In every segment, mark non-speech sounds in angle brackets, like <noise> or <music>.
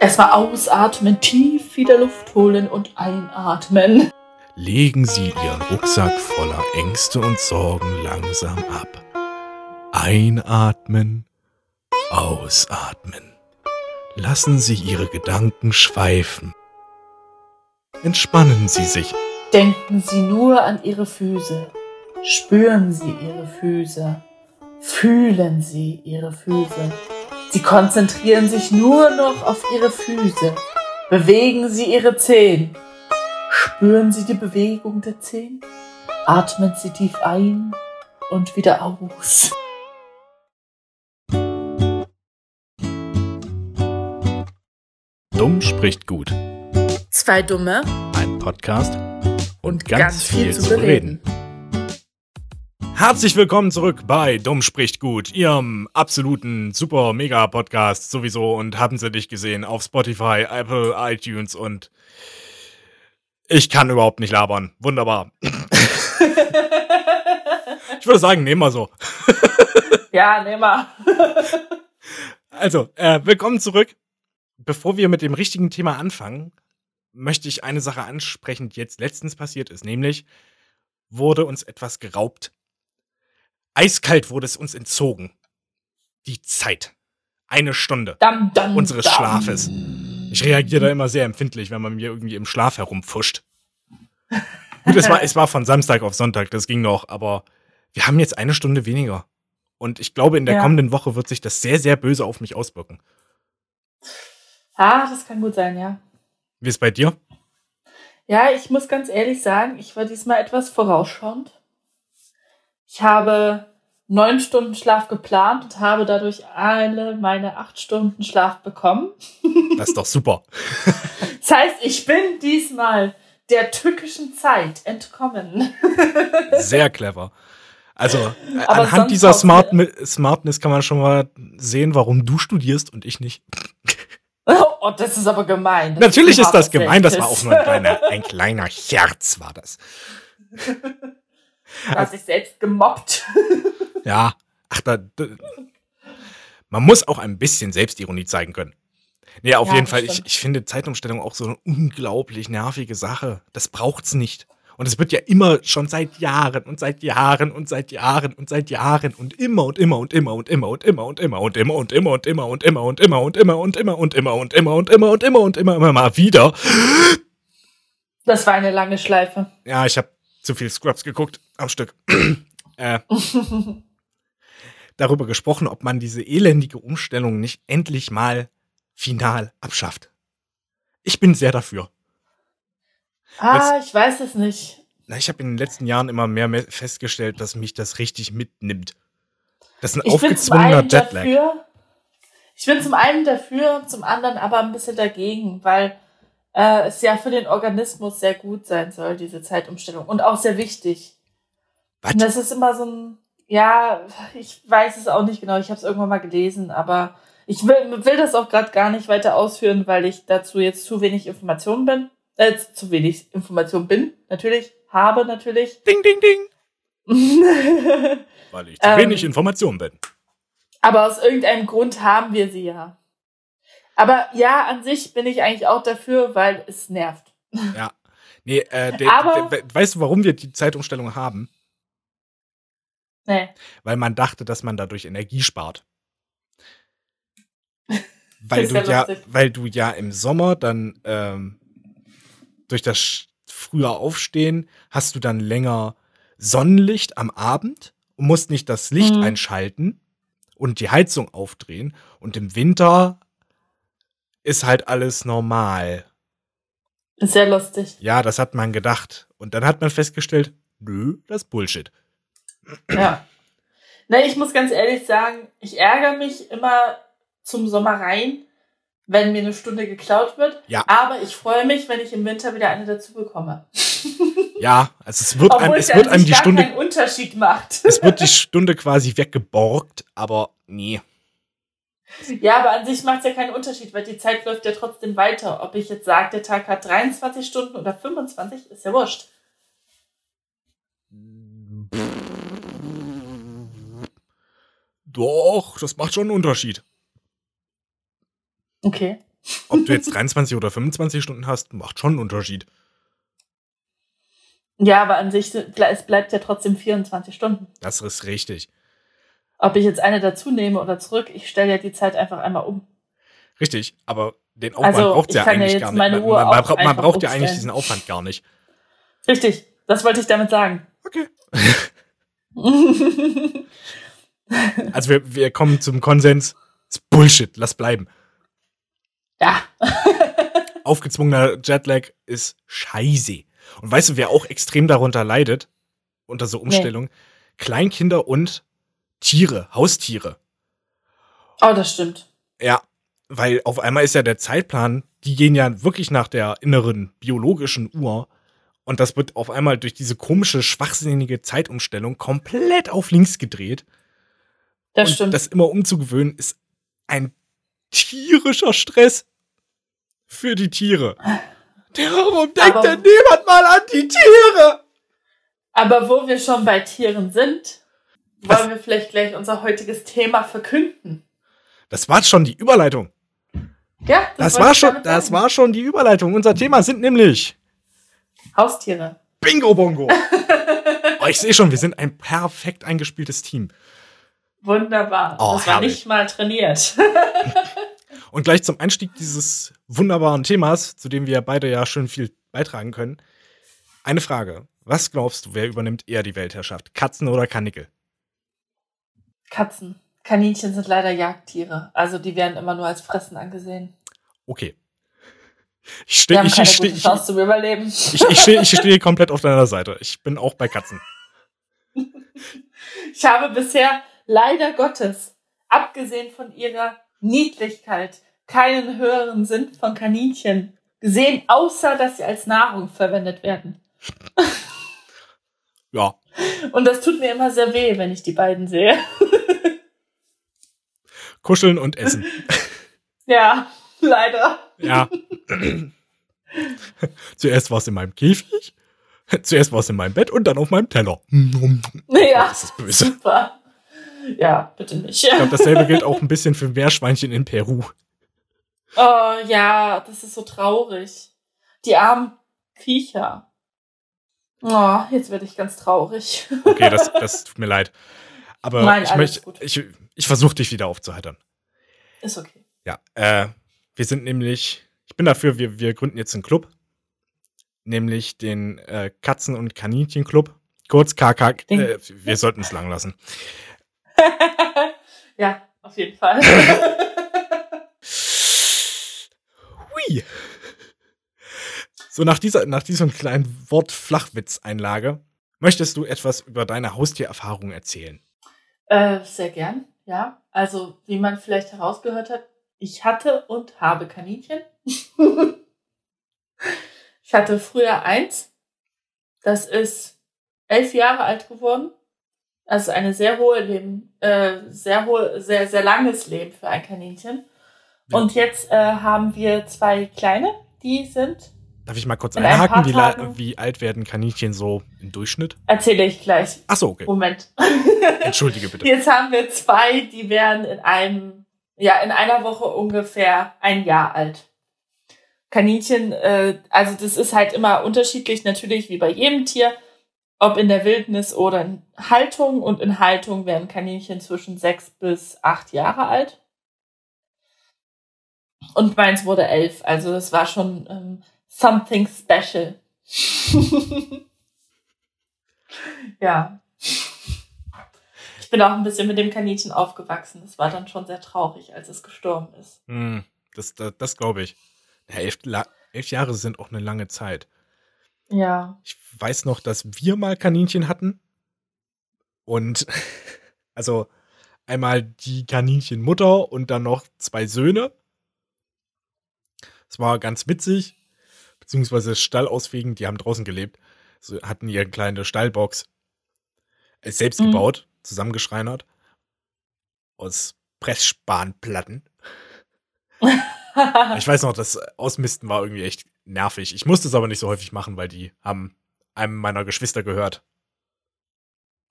Erstmal ausatmen, tief wieder Luft holen und einatmen. Legen Sie Ihren Rucksack voller Ängste und Sorgen langsam ab. Einatmen, ausatmen. Lassen Sie Ihre Gedanken schweifen. Entspannen Sie sich. Denken Sie nur an Ihre Füße. Spüren Sie Ihre Füße. Fühlen Sie Ihre Füße. Sie konzentrieren sich nur noch auf Ihre Füße. Bewegen Sie Ihre Zehen. Spüren Sie die Bewegung der Zehen. Atmen Sie tief ein und wieder aus. Dumm spricht gut. Zwei Dumme Ein Podcast und ganz, viel, zu bereden. Herzlich willkommen zurück bei Dumm spricht gut, Ihrem absoluten super mega Podcast sowieso und haben Sie nicht gesehen auf Spotify, Apple, iTunes und ich kann überhaupt nicht labern. Wunderbar. <laughs> ich würde sagen, nehmen wir so. <laughs> Ja, nehmen wir. <laughs> Also, äh, willkommen zurück. Bevor wir mit dem richtigen Thema anfangen, möchte ich eine Sache ansprechen, die jetzt letztens passiert ist, nämlich wurde uns etwas geraubt. Eiskalt wurde es uns entzogen. Die Zeit. Eine Stunde Dam, dam, unseres dam. Schlafes. Ich reagiere da immer sehr empfindlich, wenn man mir irgendwie im Schlaf herumfuscht. <laughs> Gut, es war, es war von Samstag auf Sonntag, das ging noch, aber wir haben jetzt eine Stunde weniger. Und ich glaube, in der Ja. kommenden Woche wird sich das sehr, sehr böse auf mich auswirken. Ah, das kann gut sein, ja. Wie ist bei dir? Ja, ich muss ganz ehrlich sagen, ich war diesmal etwas vorausschauend. Ich habe neun Stunden Schlaf geplant und habe dadurch alle meine acht Stunden Schlaf bekommen. <laughs> Das ist doch super. Das heißt, ich bin diesmal der tückischen Zeit entkommen. <laughs> Sehr clever. Also, äh, Aber anhand dieser Smart Smartness kann man schon mal sehen, warum du studierst und ich nicht. <laughs> Oh, das ist aber gemein. Das Natürlich ist das gemein, das war auch nur ein kleiner, ein kleiner Scherz, war das. Du hast dich selbst gemobbt. Ja, ach, da, man muss auch ein bisschen Selbstironie zeigen können. Nee, auf Ja, jeden Fall, ich, ich finde Zeitumstellung auch so eine unglaublich nervige Sache. Das braucht's nicht. Und es wird ja immer schon seit Jahren und seit Jahren und seit Jahren und seit Jahren und immer und immer und immer und immer und immer und immer und immer und immer und immer und immer und immer und immer und immer und immer und immer und immer und immer und immer immer mal wieder. Das war eine lange Schleife. Ja, ich habe zu viel Scrubs geguckt am Stück. <clears throat> äh, darüber gesprochen, ob man diese elendige Umstellung nicht endlich mal final abschafft. Ich bin sehr dafür. Ah, ich weiß es nicht. Na, ich habe in den letzten Jahren immer mehr me- festgestellt, dass mich das richtig mitnimmt. Das ist ein Ich aufgezwungener Jetlag. dafür. Ich bin zum einen dafür, zum anderen aber ein bisschen dagegen, weil äh, es ja für den Organismus sehr gut sein soll, diese Zeitumstellung. Und auch sehr wichtig. Was? Und das ist immer so ein, ja, ich weiß es auch nicht genau, ich habe es irgendwann mal gelesen, aber ich will, will das auch gerade gar nicht weiter ausführen, weil ich dazu jetzt zu wenig Informationen bin. Äh, zu wenig Informationen bin, natürlich, habe natürlich. <laughs> Ding, ding, ding. <laughs> Weil ich zu Ähm. wenig Informationen bin. Aber aus irgendeinem Grund haben wir sie ja. Aber ja, an sich bin ich eigentlich auch dafür, weil es nervt. Ja. Nee, äh, der, Aber- der, weißt du, warum wir die Zeitumstellung haben? Nee. Weil man dachte, dass man dadurch Energie spart. <laughs> Weil du ja ja, weil du ja im Sommer dann ähm, durch das früher Aufstehen hast du dann länger Sonnenlicht am Abend und musst nicht das Licht Mhm. einschalten und die Heizung aufdrehen. Und im Winter ist halt alles normal. Ist sehr lustig. Ja, das hat man gedacht. Und dann hat man festgestellt, nö, das ist Bullshit. Ja. Ne, ich muss ganz ehrlich sagen, ich ärgere mich immer zum Sommer rein, wenn mir eine Stunde geklaut wird. Ja. Aber ich freue mich, wenn ich im Winter wieder eine dazu bekomme. <laughs> Ja, also es wird einem, Obwohl es es wird einem die Stunde, Unterschied macht. es wird die Stunde quasi weggeborgt, aber nee. Ja, aber an sich macht es ja keinen Unterschied, weil die Zeit läuft ja trotzdem weiter. Ob ich jetzt sage, der Tag hat 23 Stunden oder 25, ist ja wurscht. Doch, das macht schon einen Unterschied. Okay. Ob du <laughs> jetzt 23 oder 25 Stunden hast, macht schon einen Unterschied. Ja, aber an sich, es bleibt ja trotzdem 24 Stunden. Das ist richtig. Ob ich jetzt eine dazu nehme oder zurück, ich stelle ja die Zeit einfach einmal um. Richtig, aber den Aufwand Also, braucht ja ja eigentlich jetzt gar nicht. Man, man, man, auch braucht- man braucht ja eigentlich diesen Aufwand gar nicht. Richtig, das wollte ich damit sagen. Okay. <laughs> Also wir, wir kommen zum Konsens. Ist Bullshit, lass bleiben. ja, <laughs> Aufgezwungener Jetlag ist scheiße. Und weißt du, wer auch extrem darunter leidet, unter so Umstellungen? Kleinkinder und Tiere, Haustiere. oh, das stimmt. Ja, weil auf einmal ist ja der Zeitplan, die gehen ja wirklich nach der inneren biologischen Uhr. Und das wird auf einmal durch diese komische, schwachsinnige Zeitumstellung komplett auf links gedreht. Das und stimmt. das immer umzugewöhnen, ist ein tierischer Stress für die Tiere. Warum denkt Aber- denn niemand mal an die Tiere? Aber wo wir schon bei Tieren sind, Was? wollen wir vielleicht gleich unser heutiges Thema verkünden. Das war schon die Überleitung. Ja, Das wollte war schon, das sagen. war schon die Überleitung. Unser Thema sind nämlich Haustiere. Bingo Bongo. <laughs> oh, ich sehe schon, wir sind ein perfekt eingespieltes Team. Wunderbar. Oh, das war herrlich. nicht mal trainiert. <laughs> Und gleich zum Einstieg dieses wunderbaren Themas, zu dem wir beide ja schön viel beitragen können. Eine Frage. Was glaubst du, wer übernimmt eher die Weltherrschaft? Katzen oder Kanickel? Katzen. Kaninchen sind leider Jagdtiere. Also die werden immer nur als Fressen angesehen. Okay. Ich stehe ich, ich ich, Chance zum Überleben. ich, ich steh, ich steh komplett auf deiner Seite. Ich bin auch bei Katzen. Ich habe bisher leider Gottes, abgesehen von ihrer Niedlichkeit, keinen höheren Sinn von Kaninchen gesehen, außer dass sie als Nahrung verwendet werden. Ja. Und das tut mir immer sehr weh, wenn ich die beiden sehe. Kuscheln und essen. <laughs> Ja, leider. Ja. Zuerst war es in meinem Käfig, zuerst war es in meinem Bett und dann auf meinem Teller. Ja, Das ist böse. super. Ja, bitte nicht. Ich glaube, dasselbe gilt auch ein bisschen für Meerschweinchen in Peru. Oh ja, das ist so traurig. Die armen Viecher. Oh, jetzt werde ich ganz traurig. <laughs> Okay, das, das tut mir leid. Aber Nein, ich möchte, ich, ich versuche dich wieder aufzuheitern. Ist okay. Ja, äh, wir sind nämlich, ich bin dafür, wir, wir gründen jetzt einen Club. Nämlich den äh, Katzen- und Kaninchen-Club. Kurz KK, äh, wir sollten es lang lassen. <laughs> ja, auf jeden Fall. <laughs> Hui. So, nach, dieser, nach diesem kleinen Wort Flachwitz-Einlage, möchtest du etwas über deine Haustiererfahrung erzählen? äh, sehr gern, ja. Also, wie man vielleicht herausgehört hat, ich hatte und habe Kaninchen. <laughs> ich hatte früher eins. Das ist elf Jahre alt geworden. Also eine sehr hohe Leben, äh, sehr hohe, sehr, sehr langes Leben für ein Kaninchen. Ja. Und jetzt äh, haben wir zwei kleine, die sind, Darf ich mal kurz In ein einhaken? paar Wie, Tagen- wie alt werden Kaninchen so im Durchschnitt? erzähle ich gleich. Achso, okay. Moment. <laughs> Entschuldige bitte. Jetzt haben wir zwei, die werden in einem, ja, in einer Woche ungefähr ein Jahr alt. Kaninchen, äh, also das ist halt immer unterschiedlich, natürlich wie bei jedem Tier, ob in der Wildnis oder in Haltung. Und in Haltung werden Kaninchen zwischen sechs bis acht Jahre alt. Und meins wurde elf, also das war schon ähm, something special. <laughs> ja. Ich bin auch ein bisschen mit dem Kaninchen aufgewachsen. Das war dann schon sehr traurig, als es gestorben ist. Hm, das das, das glaube ich. Ja, elf, elf Jahre sind auch eine lange Zeit. Ja. Ich weiß noch, dass wir mal Kaninchen hatten. Und <laughs> also einmal die Kaninchenmutter und dann noch zwei Söhne. Es war ganz witzig. Beziehungsweise Stallauswegen, die haben draußen gelebt. So, hatten ihre kleine Stallbox äh, selbst Mhm. gebaut, zusammengeschreinert. Aus Pressspanplatten. Ich weiß noch, das Ausmisten war irgendwie echt nervig. Ich musste es aber nicht so häufig machen, weil die haben einem meiner Geschwister gehört.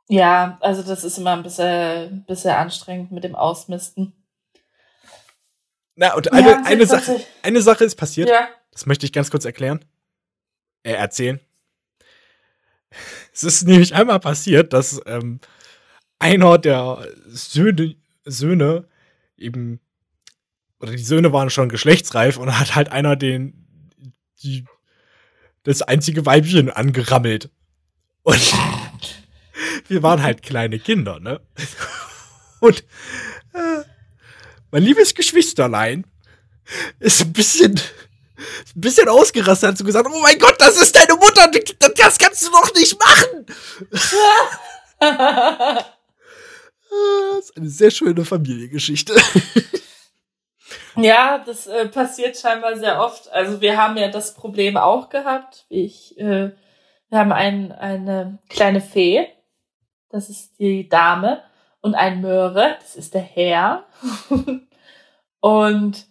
ja, also das ist immer ein bisschen, bisschen anstrengend mit dem Ausmisten. Na, und eine, haben's eine, Sache, eine Sache ist passiert. Ja. Das möchte ich ganz kurz erklären. Äh, erzählen. Es ist nämlich einmal passiert, dass ähm, einer der Söhne, Söhne eben, oder die Söhne waren schon geschlechtsreif und hat halt einer den, die, das einzige Weibchen angerammelt. Und <laughs> wir waren halt kleine Kinder, ne? <laughs> Und äh, mein liebes Geschwisterlein ist ein bisschen, ein bisschen ausgerastet, hat so gesagt, oh mein Gott, das ist deine Mutter, das das kannst du doch nicht machen. <laughs> Das ist eine sehr schöne Familiengeschichte. Ja, das äh, passiert scheinbar sehr oft. Also wir haben ja das Problem auch gehabt. Ich, äh, wir haben ein, eine kleine Fee, das ist die Dame, und ein Möhre, das ist der Herr. <laughs> und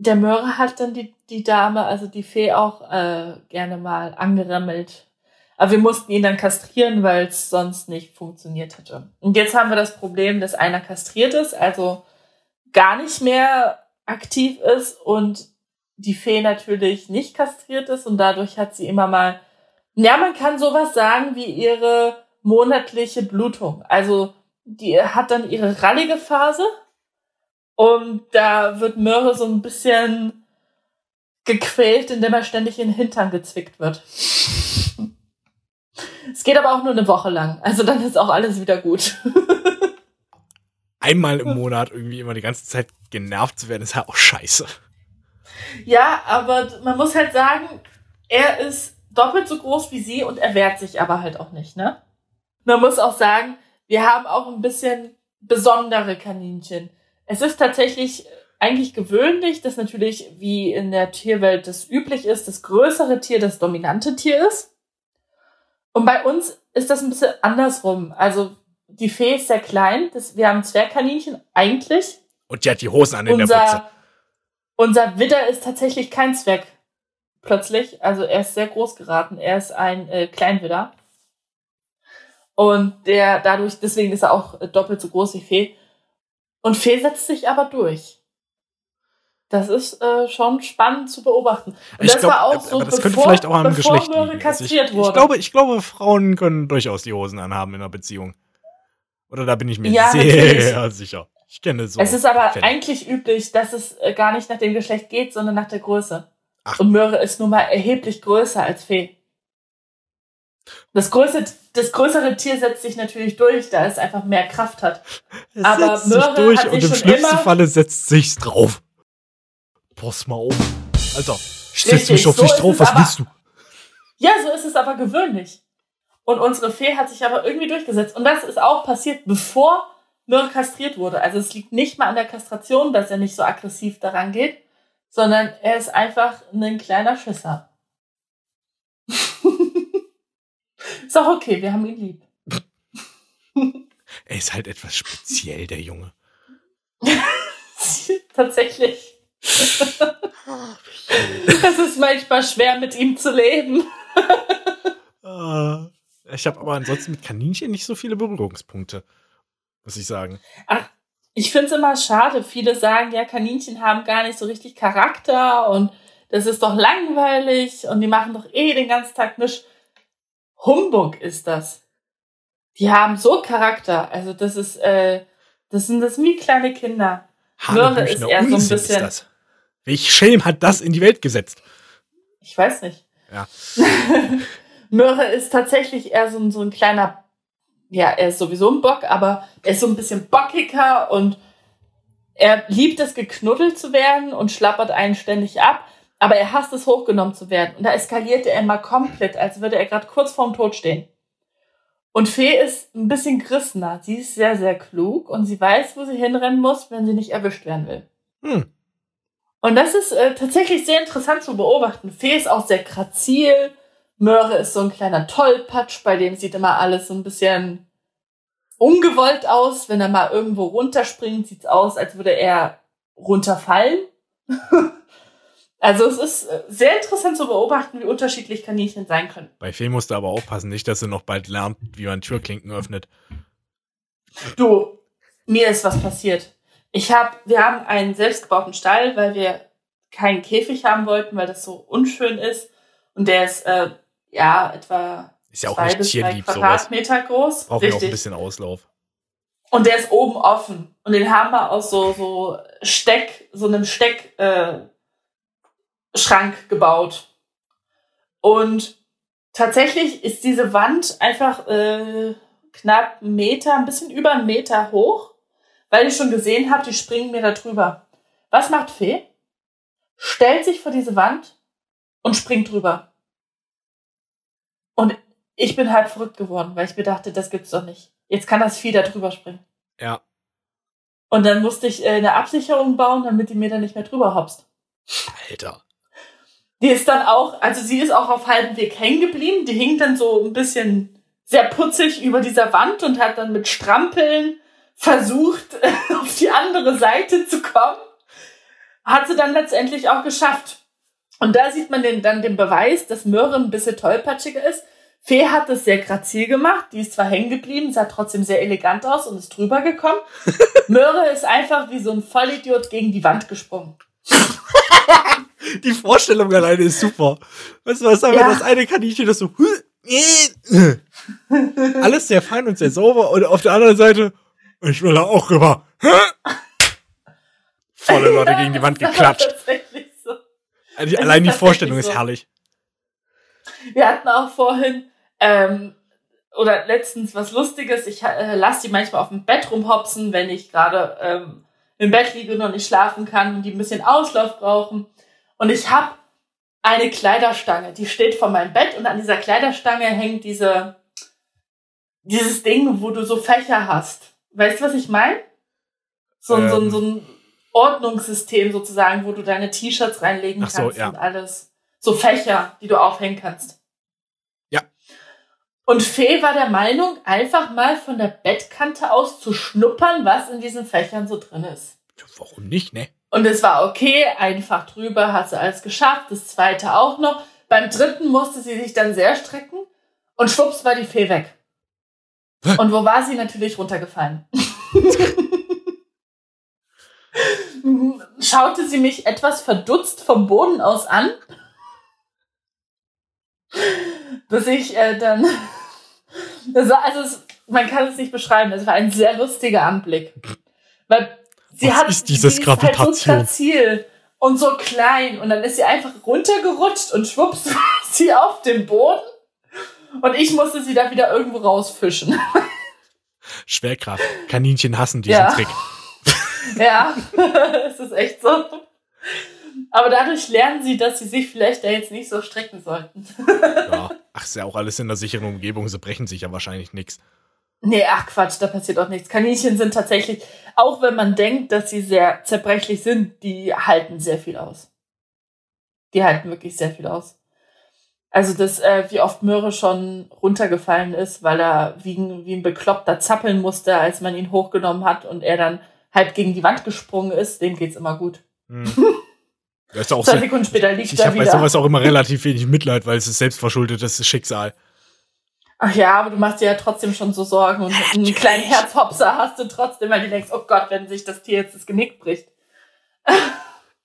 der Möhre hat dann die, die Dame, also die Fee auch äh, gerne mal angeremmelt. Aber wir mussten ihn dann kastrieren, weil es sonst nicht funktioniert hätte. Und jetzt haben wir das Problem, dass einer kastriert ist, also gar nicht mehr aktiv ist und die Fee natürlich nicht kastriert ist und dadurch hat sie immer mal, ja, man kann sowas sagen wie ihre monatliche Blutung. Also die hat dann ihre rallige Phase und da wird Möhre so ein bisschen gequält, indem er ständig in den Hintern gezwickt wird. Es geht aber auch nur eine Woche lang, also dann ist auch alles wieder gut. Einmal im Monat irgendwie immer die ganze Zeit genervt zu werden, ist ja auch scheiße. Ja, aber man muss halt sagen, er ist doppelt so groß wie sie und er wehrt sich aber halt auch nicht, ne? Man muss auch sagen, wir haben auch ein bisschen besondere Kaninchen. Es ist tatsächlich eigentlich gewöhnlich, dass natürlich, wie in der Tierwelt das üblich ist, das größere Tier das dominante Tier ist. Und bei uns ist das ein bisschen andersrum. Also die Fee ist sehr klein. Das, wir haben Zwergkaninchen eigentlich. Und die hat die Hosen an in der Butze. Unser, unser Widder ist tatsächlich kein Zwerg. Plötzlich. Also er ist sehr groß geraten. Er ist ein äh, Kleinwidder. Und der dadurch, deswegen ist er auch äh, doppelt so groß wie Fee. Und Fee setzt sich aber durch. Das ist äh, schon spannend zu beobachten. Und Ich das glaub, war auch so, das bevor, könnte vielleicht auch am Geschlecht Möhre. Also ich, kastriert wurde. ich, glaube, ich glaube, Frauen können durchaus die Hosen anhaben in einer Beziehung. Oder da bin ich mir Ja, sehr natürlich. <laughs> sicher. Ich kenne so. es ist aber Fälle. eigentlich üblich, dass es äh, gar nicht nach dem Geschlecht geht, sondern nach der Größe. Ach. Und Möhre ist nun mal erheblich größer als Fee. Das, größte, das größere Tier setzt sich natürlich durch, da es einfach mehr Kraft hat. Es aber setzt sich Möhre durch hat und sich im schlimmsten Falle setzt sich's drauf. Pass mal auf. Alter, ich setz Richtig, mich auf so dich drauf, was aber- willst du? Ja, so ist es aber gewöhnlich. Und unsere Fee hat sich aber irgendwie durchgesetzt. Und das ist auch passiert, bevor Möhre kastriert wurde. Also es liegt nicht mal an der Kastration, dass er nicht so aggressiv daran geht, sondern er ist einfach ein kleiner Schisser. Ist auch okay, wir haben ihn lieb. Er ist halt etwas speziell, der Junge. <laughs> Tatsächlich. Es ist manchmal schwer, mit ihm zu leben. Ah, Ich habe aber ansonsten mit Kaninchen nicht so viele Berührungspunkte, muss ich sagen. Ach, ich finde es immer schade. Viele sagen, ja, Kaninchen haben gar nicht so richtig Charakter und das ist doch langweilig und die machen doch eh den ganzen Tag nichts. Humbug ist das. Die haben so Charakter. Also das ist, äh, das sind das wie kleine Kinder. Möhre ist eher so ein Unsinn bisschen- ist das. Welch Schelm hat das in die Welt gesetzt? Ich weiß nicht. Ja. <laughs> Möhre ist tatsächlich eher so ein, so ein kleiner, ja, er ist sowieso ein Bock, aber er ist so ein bisschen bockiger und er liebt es, geknuddelt zu werden und schlappert einen ständig ab, aber er hasst es, hochgenommen zu werden. Und da eskaliert er immer komplett, als würde er gerade kurz vorm Tod stehen. Und Fee ist ein bisschen gerissener. Sie ist sehr, sehr klug und sie weiß, wo sie hinrennen muss, wenn sie nicht erwischt werden will. Hm. Und das ist äh, tatsächlich sehr interessant zu beobachten. Fee ist auch sehr grazil. Möhre ist so ein kleiner Tollpatsch, bei dem sieht immer alles so ein bisschen ungewollt aus. Wenn er mal irgendwo runterspringt, sieht's aus, als würde er runterfallen. <laughs> also es ist äh, sehr interessant zu beobachten, wie unterschiedlich Kaninchen sein können. Bei Fee musst du aber aufpassen, nicht, dass sie noch bald lernt, wie man Türklinken öffnet. Du, mir ist was passiert. Ich habe, wir haben einen selbstgebauten Stall, weil wir keinen Käfig haben wollten, weil das so unschön ist. Und der ist äh, ja etwa Ist ja auch zwei nicht bis drei tierlieb, sowas. Quadratmeter groß. Brauchen wir auch ein bisschen Auslauf. Und der ist oben offen. Und den haben wir aus so, so Steck, so einem Steck, äh, Schrank gebaut. Und tatsächlich ist diese Wand einfach äh, knapp einen Meter, ein bisschen über einen Meter hoch, weil ich schon gesehen habe, die springen mir da drüber. Was macht Fee? Stellt sich vor diese Wand und springt drüber. Und ich bin halb verrückt geworden, weil ich mir dachte, das gibt's doch nicht. Jetzt kann das Vieh da drüber springen. Ja. Und dann musste ich äh, eine Absicherung bauen, damit die mir dann nicht mehr drüber hopst. Alter. Die ist dann auch, also sie ist auch auf halbem Weg hängen geblieben. Die hing dann so ein bisschen sehr putzig über dieser Wand und hat dann mit Strampeln versucht, <laughs> auf die andere Seite zu kommen. Hat sie dann letztendlich auch geschafft. Und da sieht man den, dann den Beweis, dass Möhre ein bisschen tollpatschiger ist. Fee hat das sehr grazil gemacht. Die ist zwar hängen geblieben, sah trotzdem sehr elegant aus und ist drüber gekommen. <laughs> Möhre ist einfach wie so ein Vollidiot gegen die Wand gesprungen. <laughs> <laughs> Die Vorstellung alleine ist super. Weißt du was, haben wir Ja. das eine Kaninchen, das so alles sehr fein und sehr sauber und auf der anderen Seite, ich will da auch rüber. Volle Leute gegen die Wand <laughs> geklatscht. So. Also ist Allein die Vorstellung ist so. herrlich. Wir hatten auch vorhin, ähm, oder letztens was Lustiges. Ich äh, lasse die manchmal auf dem Bett rumhopsen, wenn ich gerade ähm, im Bett liege und noch nicht schlafen kann und die ein bisschen Auslauf brauchen. Und ich habe eine Kleiderstange, die steht vor meinem Bett und an dieser Kleiderstange hängt diese, dieses Ding, wo du so Fächer hast. Weißt du, was ich meine? So, ein so, ein Ähm. so ein Ordnungssystem sozusagen, wo du deine T-Shirts reinlegen so, kannst ja. und alles. So Fächer, die du aufhängen kannst. Und Fee war der Meinung, einfach mal von der Bettkante aus zu schnuppern, was in diesen Fächern so drin ist. Warum nicht, ne? Und es war okay, einfach drüber, hat sie alles geschafft, das zweite auch noch. Beim dritten musste sie sich dann sehr strecken und schwupps war die Fee weg. Hä? Und wo war sie? Natürlich runtergefallen. <laughs> Schaute sie mich etwas verdutzt vom Boden aus an, bis ich äh, dann. Das war, also es, man kann es nicht beschreiben, es war ein sehr lustiger Anblick. Weil sie Was hat ist dieses sie ist halt so Gravitation? grazil und so klein und dann ist sie einfach runtergerutscht und schwupps <laughs> war sie auf dem Boden und ich musste sie da wieder irgendwo rausfischen. <laughs> Schwerkraft. Kaninchen hassen diesen Ja. Trick. <laughs> ja, es ist echt so. Aber dadurch lernen sie, dass sie sich vielleicht da jetzt nicht so strecken sollten. Ja. Ach, ist ja auch alles in der sicheren Umgebung, sie brechen sich ja wahrscheinlich nichts. Nee, ach Quatsch, da passiert auch nichts. Kaninchen sind tatsächlich, auch wenn man denkt, dass sie sehr zerbrechlich sind, die halten sehr viel aus. Die halten wirklich sehr viel aus. Also das, äh, wie oft Möhre schon runtergefallen ist, weil er wie ein, wie ein Bekloppter zappeln musste, als man ihn hochgenommen hat und er dann halb gegen die Wand gesprungen ist, dem geht's immer gut. Hm. Ist auch Zwei so, Sekunden später liegt ich er habe bei wieder. sowas auch immer relativ wenig Mitleid, weil es ist selbstverschuldetes Schicksal. Ach ja, aber du machst dir ja trotzdem schon so Sorgen und einen kleinen Herzhopser hast du trotzdem, weil du denkst, oh Gott, wenn sich das Tier jetzt das Genick bricht.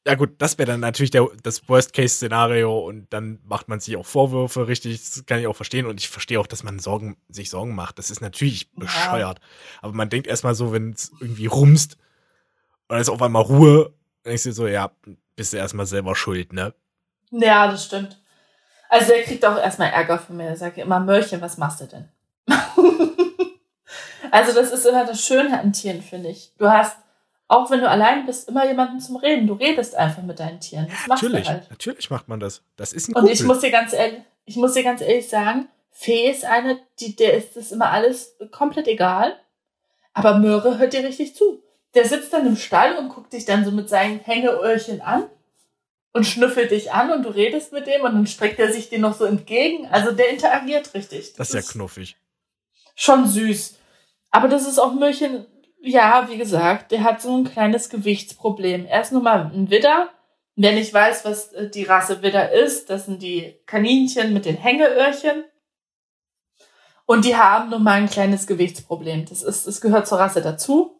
Ja gut, das wäre dann natürlich der, das Worst-Case-Szenario und dann macht man sich auch Vorwürfe, richtig, das kann ich auch verstehen und ich verstehe auch, dass man Sorgen, sich Sorgen macht. Das ist natürlich Ja. bescheuert. Aber man denkt erstmal so, wenn es irgendwie rumst und dann ist auf einmal Ruhe, dann denkst du dir so, ja, bist du erstmal selber schuld, ne? Ja, das stimmt. Also er kriegt auch erstmal Ärger von mir. Er sagt immer, Mörchen, was machst du denn? <laughs> also das ist immer das Schöne an Tieren, finde ich. Du hast, auch wenn du allein bist, immer jemanden zum Reden. Du redest einfach mit deinen Tieren. Das machst Natürlich, halt. natürlich macht man das. Das ist ein Und Kumpel. ich muss dir ganz ehrlich, ich muss dir ganz ehrlich sagen, Fee ist eine, die, der ist das immer alles komplett egal. Aber Möhre hört dir richtig zu. Der sitzt dann im Stall und guckt dich dann so mit seinen Hängeöhrchen an und schnüffelt dich an und du redest mit dem und dann streckt er sich dir noch so entgegen. Also der interagiert richtig. das ist ja knuffig. Schon süß. Aber das ist auch Möhrchen, ja, wie gesagt, der hat so ein kleines Gewichtsproblem. Er ist nun mal ein Widder. Wer nicht weiß, was äh, die Rasse Widder ist, das sind die Kaninchen mit den Hängeöhrchen. Und die haben nun mal ein kleines Gewichtsproblem. Das ist, das gehört zur Rasse dazu.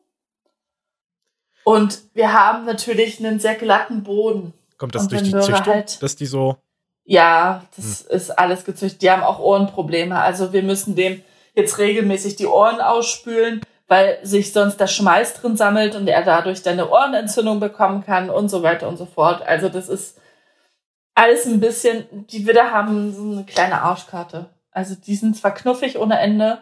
Und wir haben natürlich einen sehr glatten Boden. Kommt das Und durch die Züchtung, halt- dass die so. Ja, das ist alles gezüchtet. Die haben auch Ohrenprobleme. Also wir müssen dem jetzt regelmäßig die Ohren ausspülen, weil sich sonst da Schmeiß drin sammelt und er dadurch dann eine Ohrenentzündung bekommen kann und so weiter und so fort. Also das ist alles ein bisschen, die Widder haben so eine kleine Arschkarte. Also die sind zwar knuffig ohne Ende,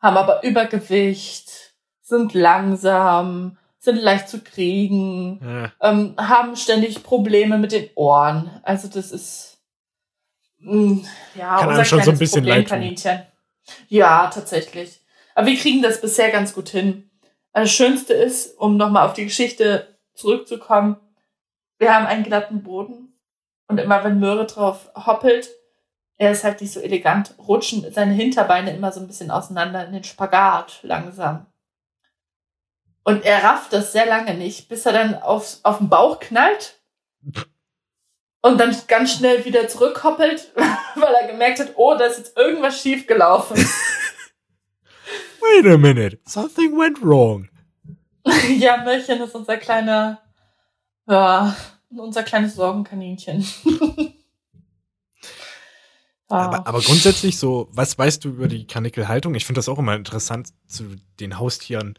haben aber Übergewicht, sind langsam, sind leicht zu kriegen, Äh, ähm, haben ständig Probleme mit den Ohren. Also das ist mh, ja Kann unser schon so ein kleines bisschen. Problemkaninchen. Ja, tatsächlich. Aber wir kriegen das bisher ganz gut hin. Das Schönste ist, um nochmal auf die Geschichte zurückzukommen, wir haben einen glatten Boden und immer wenn Möhre drauf hoppelt, er ist halt nicht so elegant, rutschen seine Hinterbeine immer so ein bisschen auseinander in den Spagat langsam. Und er rafft das sehr lange nicht, bis er dann auf, auf den Bauch knallt und dann ganz schnell wieder zurückhoppelt, <laughs> weil er gemerkt hat, oh, da ist jetzt irgendwas schief gelaufen. <laughs> wait a minute. Something went wrong. <laughs> ja, Möllchen ist unser kleiner, ja, unser kleines Sorgenkaninchen. Aber, aber grundsätzlich so, was weißt du über die Kanickelhaltung? Ich finde das auch immer interessant, zu den Haustieren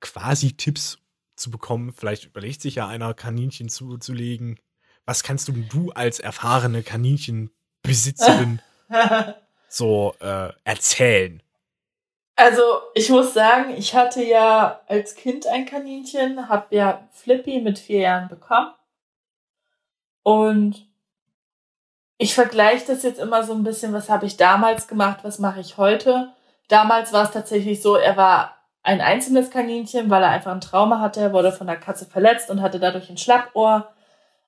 quasi Tipps zu bekommen. Vielleicht überlegt sich ja einer, Kaninchen zuzulegen. Was kannst du, du als erfahrene Kaninchenbesitzerin <laughs> so äh, erzählen? Also, ich muss sagen, ich hatte ja als Kind ein Kaninchen, hab ja Flippy mit vier Jahren bekommen. Und ich vergleiche das jetzt immer so ein bisschen, was habe ich damals gemacht, was mache ich heute. Damals war es tatsächlich so, er war ein einzelnes Kaninchen, weil er einfach ein Trauma hatte. Er wurde von der Katze verletzt und hatte dadurch ein Schlappohr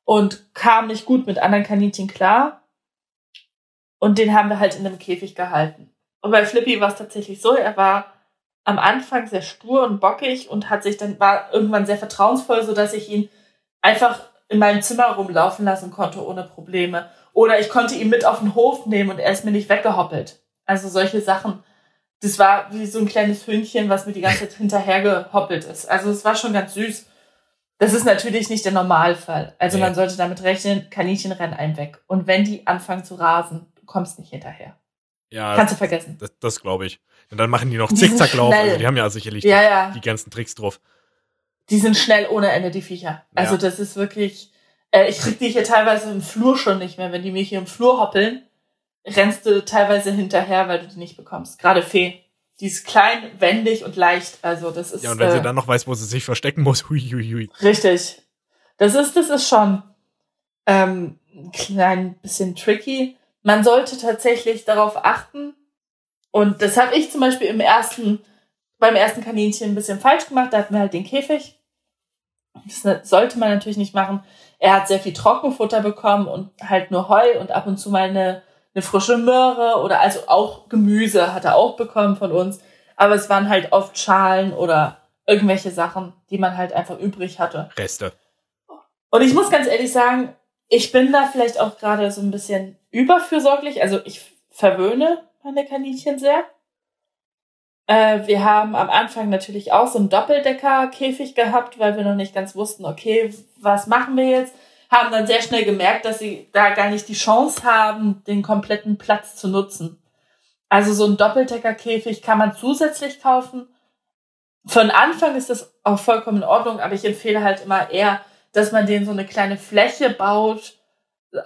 und kam nicht gut mit anderen Kaninchen klar. Und den haben wir halt in einem Käfig gehalten. Und bei Flippy war es tatsächlich so, er war am Anfang sehr stur und bockig und hat sich dann war irgendwann sehr vertrauensvoll, so dass ich ihn einfach in meinem Zimmer rumlaufen lassen konnte ohne Probleme. Oder ich konnte ihn mit auf den Hof nehmen und er ist mir nicht weggehoppelt. Also solche Sachen. Das war wie so ein kleines Hündchen, was mir die ganze Zeit <laughs> hinterhergehoppelt ist. Also es war schon ganz süß. Das ist natürlich nicht der Normalfall. Also Nee. man sollte damit rechnen, Kaninchen rennen einem weg. Und wenn die anfangen zu rasen, du kommst nicht hinterher. Ja, Kannst du vergessen. das, das glaube ich. Und dann machen die noch Zickzacklauf. Also die haben ja sicherlich Ja, ja. die, die ganzen Tricks drauf. Die sind schnell ohne Ende, die Viecher. Also Ja. das ist wirklich, äh, ich krieg die hier teilweise im Flur schon nicht mehr. Wenn die mich hier im Flur hoppeln, rennst du teilweise hinterher, weil du die nicht bekommst. Gerade Fee. Die ist klein, wendig und leicht. Also das ist Ja, und wenn äh, sie dann noch weiß, wo sie sich verstecken muss, <laughs> hui, hui, hui. richtig. Das ist, das ist schon ähm, ein klein bisschen tricky. Man sollte tatsächlich darauf achten. Und das habe ich zum Beispiel im ersten, beim ersten Kaninchen ein bisschen falsch gemacht. Da hatten wir halt den Käfig. Das sollte man natürlich nicht machen. Er hat sehr viel Trockenfutter bekommen und halt nur Heu und ab und zu mal eine, eine frische Möhre oder also auch Gemüse hat er auch bekommen von uns. Aber es waren halt oft Schalen oder irgendwelche Sachen, die man halt einfach übrig hatte. Reste. Und ich muss ganz ehrlich sagen, ich bin da vielleicht auch gerade so ein bisschen überfürsorglich. Also ich verwöhne meine Kaninchen sehr. Äh, wir haben am Anfang natürlich auch so einen Doppeldecker-Käfig gehabt, weil wir noch nicht ganz wussten, okay, was machen wir jetzt? Haben dann sehr schnell gemerkt, dass sie da gar nicht die Chance haben, den kompletten Platz zu nutzen. Also so ein Doppeldecker-Käfig kann man zusätzlich kaufen. Von Anfang ist das auch vollkommen in Ordnung, aber ich empfehle halt immer eher, dass man den so eine kleine Fläche baut,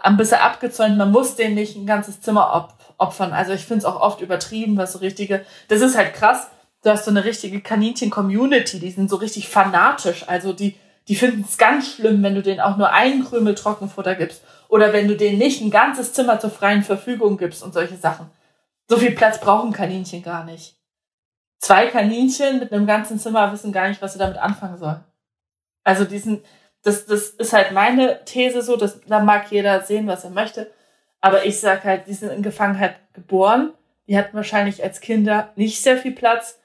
ein bisschen abgezäunt. Man muss den nicht ein ganzes Zimmer op opfern. Also ich finde es auch oft übertrieben, was so richtige. Das ist halt krass. Du hast so eine richtige Kaninchen-Community, die sind so richtig fanatisch. Also die, die finden es ganz schlimm, wenn du denen auch nur einen Krümel Trockenfutter gibst. Oder wenn du denen nicht ein ganzes Zimmer zur freien Verfügung gibst und solche Sachen. So viel Platz brauchen Kaninchen gar nicht. Zwei Kaninchen mit einem ganzen Zimmer wissen gar nicht, was sie damit anfangen sollen. Also diesen, das, das ist halt meine These so, dass da mag jeder sehen, was er möchte. Aber ich sag halt, die sind in Gefangenheit geboren. Die hatten wahrscheinlich als Kinder nicht sehr viel Platz.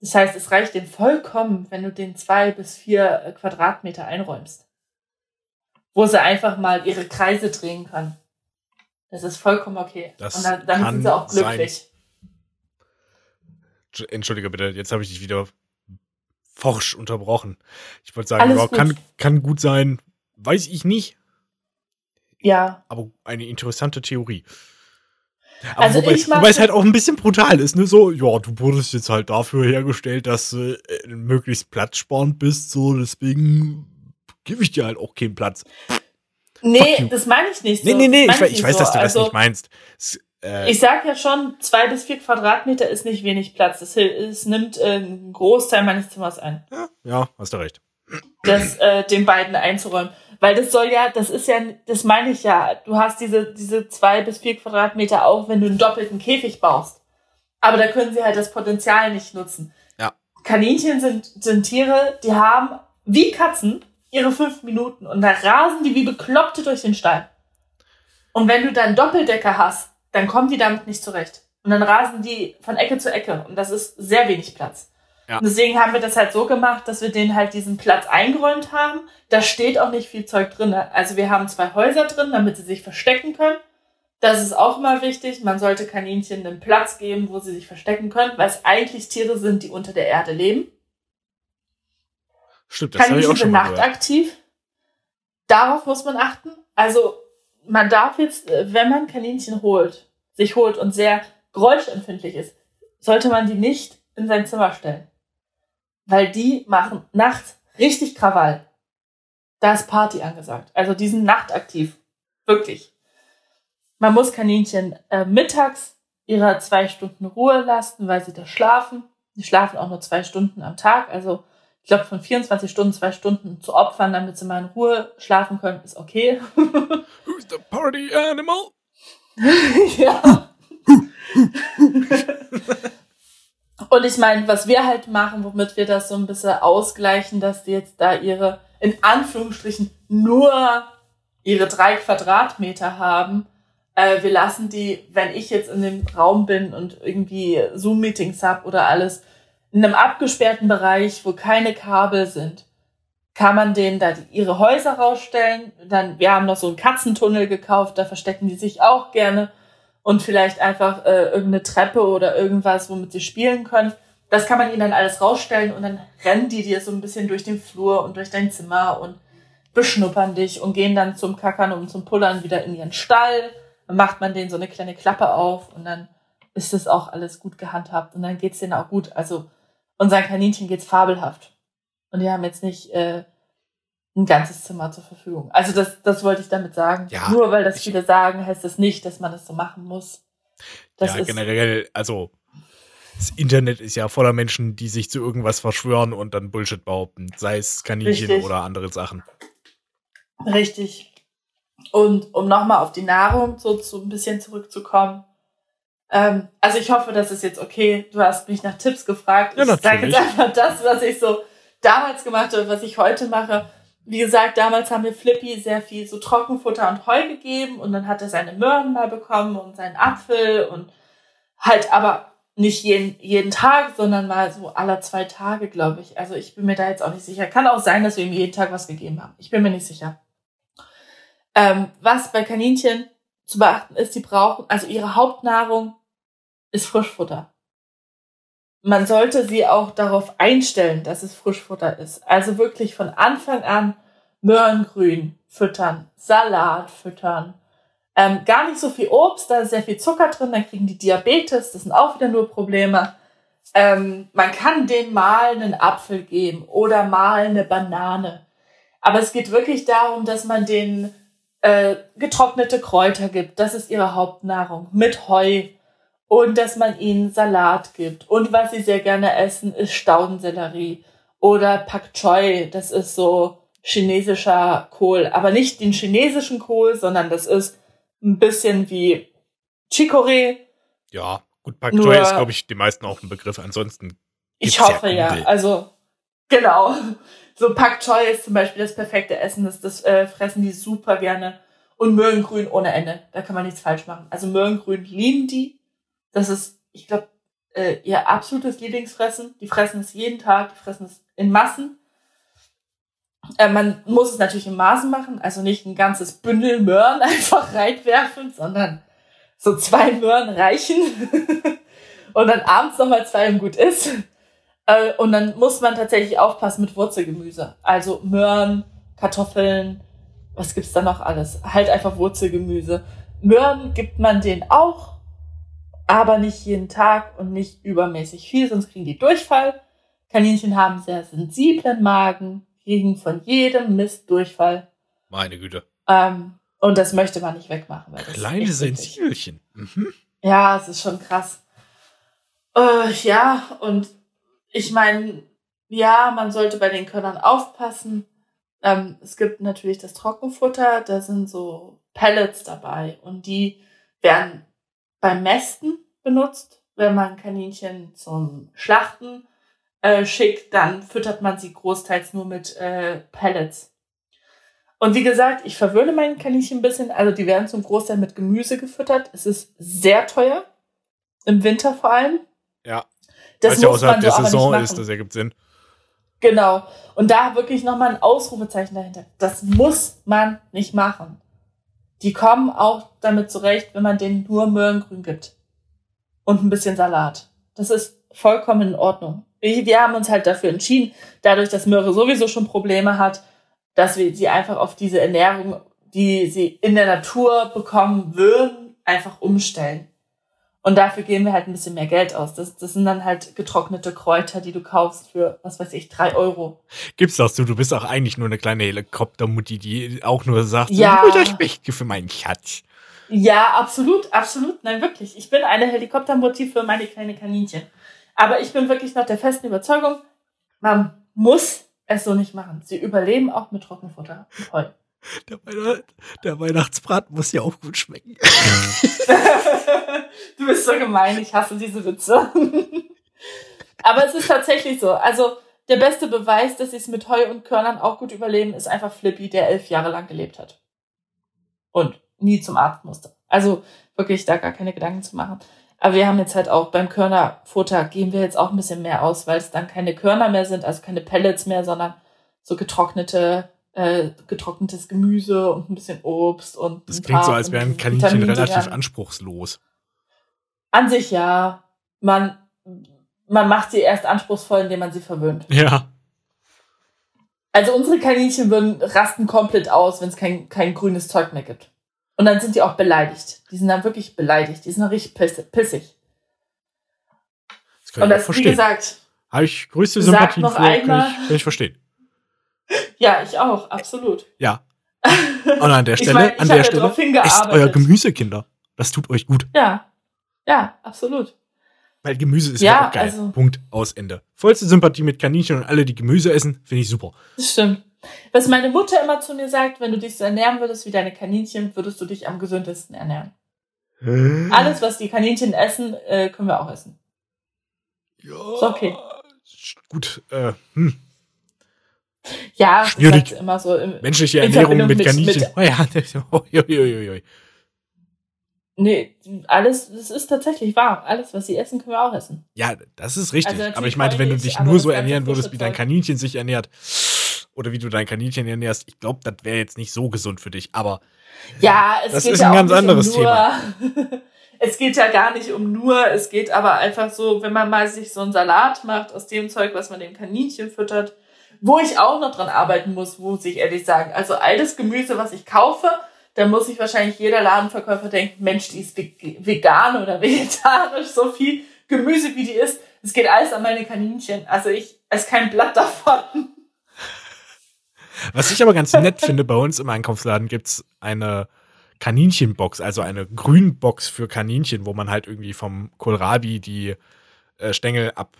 Das heißt, es reicht denen vollkommen, wenn du den zwei bis vier äh, Quadratmeter einräumst. Wo sie einfach mal ihre Kreise drehen können. Das ist vollkommen okay. Das Und dann, dann kann sind sie auch sein. glücklich. Entschuldige bitte, jetzt habe ich dich wieder forsch unterbrochen. Ich wollte sagen, ja, kann, kann gut sein, weiß ich nicht. Ja. Aber eine interessante Theorie. Aber also wobei, wobei es halt auch ein bisschen brutal ist, ne? So, ja, du wurdest jetzt halt dafür hergestellt, dass du äh, möglichst platzsparend bist, so, deswegen gebe ich dir halt auch keinen Platz. Nee, das meine ich nicht so. Nee, nee, nee, ich, ich, ich weiß, so. dass du also, das nicht meinst. Es, äh, ich sag ja schon, zwei bis vier Quadratmeter ist nicht wenig Platz. Es, es nimmt äh, einen Großteil meines Zimmers ein. Ja, ja hast du recht. Das äh, den beiden einzuräumen. Weil das soll ja, das ist ja, das meine ich ja, du hast diese, diese zwei bis vier Quadratmeter auch, wenn du einen doppelten Käfig baust. Aber da können sie halt das Potenzial nicht nutzen. Ja. Kaninchen sind, sind Tiere, die haben wie Katzen ihre fünf Minuten und da rasen die wie Bekloppte durch den Stall. Und wenn du dann Doppeldecker hast, dann kommen die damit nicht zurecht. Und dann rasen die von Ecke zu Ecke und das ist sehr wenig Platz. Ja. Und deswegen haben wir das halt so gemacht, dass wir denen halt diesen Platz eingeräumt haben. Da steht auch nicht viel Zeug drin. Also wir haben zwei Häuser drin, damit sie sich verstecken können. Das ist auch mal wichtig. Man sollte Kaninchen einen Platz geben, wo sie sich verstecken können, weil es eigentlich Tiere sind, die unter der Erde leben. Stimmt, das Kaninchen ich auch schon sind nachtaktiv. Darauf muss man achten. Also man darf jetzt, äh, wenn man Kaninchen holt, sich holt und sehr geräuschempfindlich ist, sollte man die nicht in sein Zimmer stellen. Weil die machen nachts richtig Krawall. Da ist Party angesagt. Also die sind nachtaktiv. Wirklich. Man muss Kaninchen äh, mittags ihrer zwei Stunden Ruhe lassen, weil sie da schlafen. Die schlafen auch nur zwei Stunden am Tag. Also ich glaube, von 24 Stunden zwei Stunden zu opfern, damit sie mal in Ruhe schlafen können, ist okay. <laughs> Who's the party animal? ja. <laughs> Und ich meine, was wir halt machen, womit wir das so ein bisschen ausgleichen, dass die jetzt da ihre, in Anführungsstrichen, nur ihre drei Quadratmeter haben. Äh, wir lassen die, wenn ich jetzt in dem Raum bin und irgendwie Zoom-Meetings hab oder alles, in einem abgesperrten Bereich, wo keine Kabel sind, kann man denen da die, ihre Häuser rausstellen. Dann, wir haben noch so einen Katzentunnel gekauft, da verstecken die sich auch gerne und vielleicht einfach äh, irgendeine Treppe oder irgendwas, womit sie spielen können. Das kann man ihnen dann alles rausstellen und dann rennen die dir so ein bisschen durch den Flur und durch dein Zimmer und beschnuppern dich und gehen dann zum Kackern und zum Pullern wieder in ihren Stall. Dann macht man denen so eine kleine Klappe auf und dann ist das auch alles gut gehandhabt und dann geht's denen auch gut. Also unseren Kaninchen geht's fabelhaft. Und die haben jetzt nicht äh, ein ganzes Zimmer zur Verfügung. Also das, das wollte ich damit sagen. Ja, Nur weil das ich, viele sagen, heißt das nicht, dass man das so machen muss. Das ja, generell, also das Internet ist ja voller Menschen, die sich zu irgendwas verschwören und dann Bullshit behaupten, sei es Kaninchen Richtig. oder andere Sachen. Richtig. Und um nochmal auf die Nahrung so, so ein bisschen zurückzukommen. Ähm, also ich hoffe, das ist jetzt okay. Du hast mich nach Tipps gefragt. Ja, ich sage jetzt einfach das, was ich so damals gemacht habe, was ich heute mache wie gesagt, damals haben wir Flippy sehr viel so Trockenfutter und Heu gegeben und dann hat er seine Möhren mal bekommen und seinen Apfel und halt aber nicht jeden, jeden Tag, sondern mal so aller zwei Tage, glaube ich. Also ich bin mir da jetzt auch nicht sicher. Kann auch sein, dass wir ihm jeden Tag was gegeben haben. Ich bin mir nicht sicher. Ähm, was bei Kaninchen zu beachten ist, die brauchen, also ihre Hauptnahrung ist Frischfutter man sollte sie auch darauf einstellen, dass es Frischfutter ist. Also wirklich von Anfang an Möhrengrün füttern, Salat füttern. Ähm, gar nicht so viel Obst, da ist sehr viel Zucker drin, dann kriegen die Diabetes, das sind auch wieder nur Probleme. Ähm, man kann denen mal einen Apfel geben oder mal eine Banane. Aber es geht wirklich darum, dass man denen äh, getrocknete Kräuter gibt. Das ist ihre Hauptnahrung. Mit Heu, und dass man ihnen Salat gibt. Und was sie sehr gerne essen, ist Staudensellerie oder Pak Choi. Das ist so chinesischer Kohl, aber nicht den chinesischen Kohl, sondern das ist ein bisschen wie Chicorée. Ja, gut, Pak Choi ist, glaube ich, die meisten auch ein Begriff. Ansonsten. Ich hoffe ja, ja. Also, genau. So Pak Choi ist zum Beispiel das perfekte Essen. Das, das äh, fressen die super gerne. Und Möhrengrün ohne Ende. Da kann man nichts falsch machen. Also Möhrengrün lieben die. Das ist, ich glaube, äh, ihr absolutes Lieblingsfressen. Die fressen es jeden Tag, die fressen es in Massen. Äh, man muss es natürlich in Maßen machen, also nicht ein ganzes Bündel Möhren <laughs> einfach reinwerfen, sondern so zwei Möhren reichen <laughs> und dann abends nochmal zwei und gut ist. Äh, und dann muss man tatsächlich aufpassen mit Wurzelgemüse. Also Möhren, Kartoffeln, was gibt's da noch alles? Halt einfach Wurzelgemüse. Möhren gibt man denen auch, aber nicht jeden Tag und nicht übermäßig viel, sonst kriegen die Durchfall. Kaninchen haben sehr sensiblen Magen, kriegen von jedem Mist Durchfall. Meine Güte. Ähm, und das möchte man nicht wegmachen. Kleine. Sensibelchen. Mhm. Ja, es ist schon krass. Äh, ja, und ich meine, ja, man sollte bei den Körnern aufpassen. Ähm, es gibt natürlich das Trockenfutter, da sind so Pellets dabei und die werden beim Mästen benutzt. Wenn man Kaninchen zum Schlachten äh, schickt, dann füttert man sie großteils nur mit äh, Pellets. Und wie gesagt, ich verwöhne meine Kaninchen ein bisschen. Also die werden zum Großteil mit Gemüse gefüttert. Es ist sehr teuer. Im Winter vor allem. Ja. Das Weil ja außerhalb so der aber Saison nicht ist, das ergibt Sinn. Genau. Und da wirklich nochmal ein Ausrufezeichen dahinter. Das muss man nicht machen. Die kommen auch damit zurecht, wenn man denen nur Möhrengrün gibt. Und ein bisschen Salat. Das ist vollkommen in Ordnung. Wir haben uns halt dafür entschieden, dadurch, dass Möhre sowieso schon Probleme hat, dass wir sie einfach auf diese Ernährung, die sie in der Natur bekommen würden, einfach umstellen. Und dafür geben wir halt ein bisschen mehr Geld aus. Das, das sind dann halt getrocknete Kräuter, die du kaufst für, was weiß ich, drei Euro. Gibt's das du? Du bist auch eigentlich nur eine kleine Helikoptermutti, die auch nur sagt, Ja. ja. ich möchte für meinen Schatz. Ja, absolut, absolut. Nein, wirklich. Ich bin eine Helikoptermutti für meine kleine Kaninchen. Aber ich bin wirklich noch der festen Überzeugung, man muss es so nicht machen. Sie überleben auch mit Trockenfutter Heu. Der, Weihnacht, der Weihnachtsbraten muss ja auch gut schmecken. <laughs> <laughs> du bist so gemein, ich hasse diese Witze. <laughs> Aber es ist tatsächlich so. Also der beste Beweis, dass sie es mit Heu und Körnern auch gut überleben, ist einfach Flippy, der elf Jahre lang gelebt hat. Und nie zum Arzt musste. Also wirklich da gar keine Gedanken zu machen. Aber wir haben jetzt halt auch beim Körnerfutter geben wir jetzt auch ein bisschen mehr aus, weil es dann keine Körner mehr sind, also keine Pellets mehr, sondern so getrocknete, äh, getrocknetes Gemüse und ein bisschen Obst und Das klingt so, als wären Kaninchen relativ anspruchslos. An sich ja. Man, man macht sie erst anspruchsvoll, indem man sie verwöhnt. Ja. Also unsere Kaninchen würden rasten komplett aus, wenn es kein, kein grünes Zeug mehr gibt. Und dann sind die auch beleidigt. Die sind dann wirklich beleidigt. Die sind dann richtig piss- pissig. Das kann Und ich das, wie verstehen. gesagt, Habe ich größte noch für, kann ich, kann ich verstehen. <laughs> ja, ich auch, absolut. Ja. Und an der <laughs> Ich Stelle, mein, ich an der Stelle, esst euer Gemüse, Kinder. Das tut euch gut. Ja, ja, absolut. Weil Gemüse ist Ja, ja auch geil. also- Punkt, aus, Ende. Vollste Sympathie mit Kaninchen und alle, die Gemüse essen, finde ich super. Das stimmt. Was meine Mutter immer zu mir sagt, wenn du dich so ernähren würdest wie deine Kaninchen, würdest du dich am gesündesten ernähren. Alles, was die Kaninchen essen, äh, können wir auch essen. Ja. Ist okay. Gut, äh, hm. Ja, Schwierig. sie immer so. Im, menschliche Ernährung mit, mit- Kaninchen. mit- <laughs> oh ja, oh, <laughs> oi, oi, oi. Nee, alles, das ist tatsächlich wahr. Alles, was sie essen, können wir auch essen. ja, das ist richtig. Also aber ich meinte, wenn du dich nur so ernähren würdest, wie dein. Kaninchen sich ernährt, oder wie du dein Kaninchen ernährst, ich glaube, das wäre jetzt nicht so gesund für dich. Aber Ja, es Das geht ist ja ein ganz nicht anderes um nur, <laughs> es geht ja gar nicht um nur, es geht aber einfach so, wenn man mal sich so einen Salat macht aus dem Zeug, was man dem Kaninchen füttert, wo ich auch noch dran arbeiten muss, muss ich ehrlich sagen. Also all das Gemüse, was ich kaufe, da muss sich wahrscheinlich jeder Ladenverkäufer denken, Mensch, die ist veg- vegan oder <laughs> vegetarisch, so viel Gemüse wie die ist. Es geht alles an meine Kaninchen. Also ich esse kein Blatt davon. was ich aber ganz nett finde, bei uns im Einkaufsladen gibt's eine Kaninchenbox, also eine Grünbox für Kaninchen, wo man halt irgendwie vom Kohlrabi die äh, Stängel ab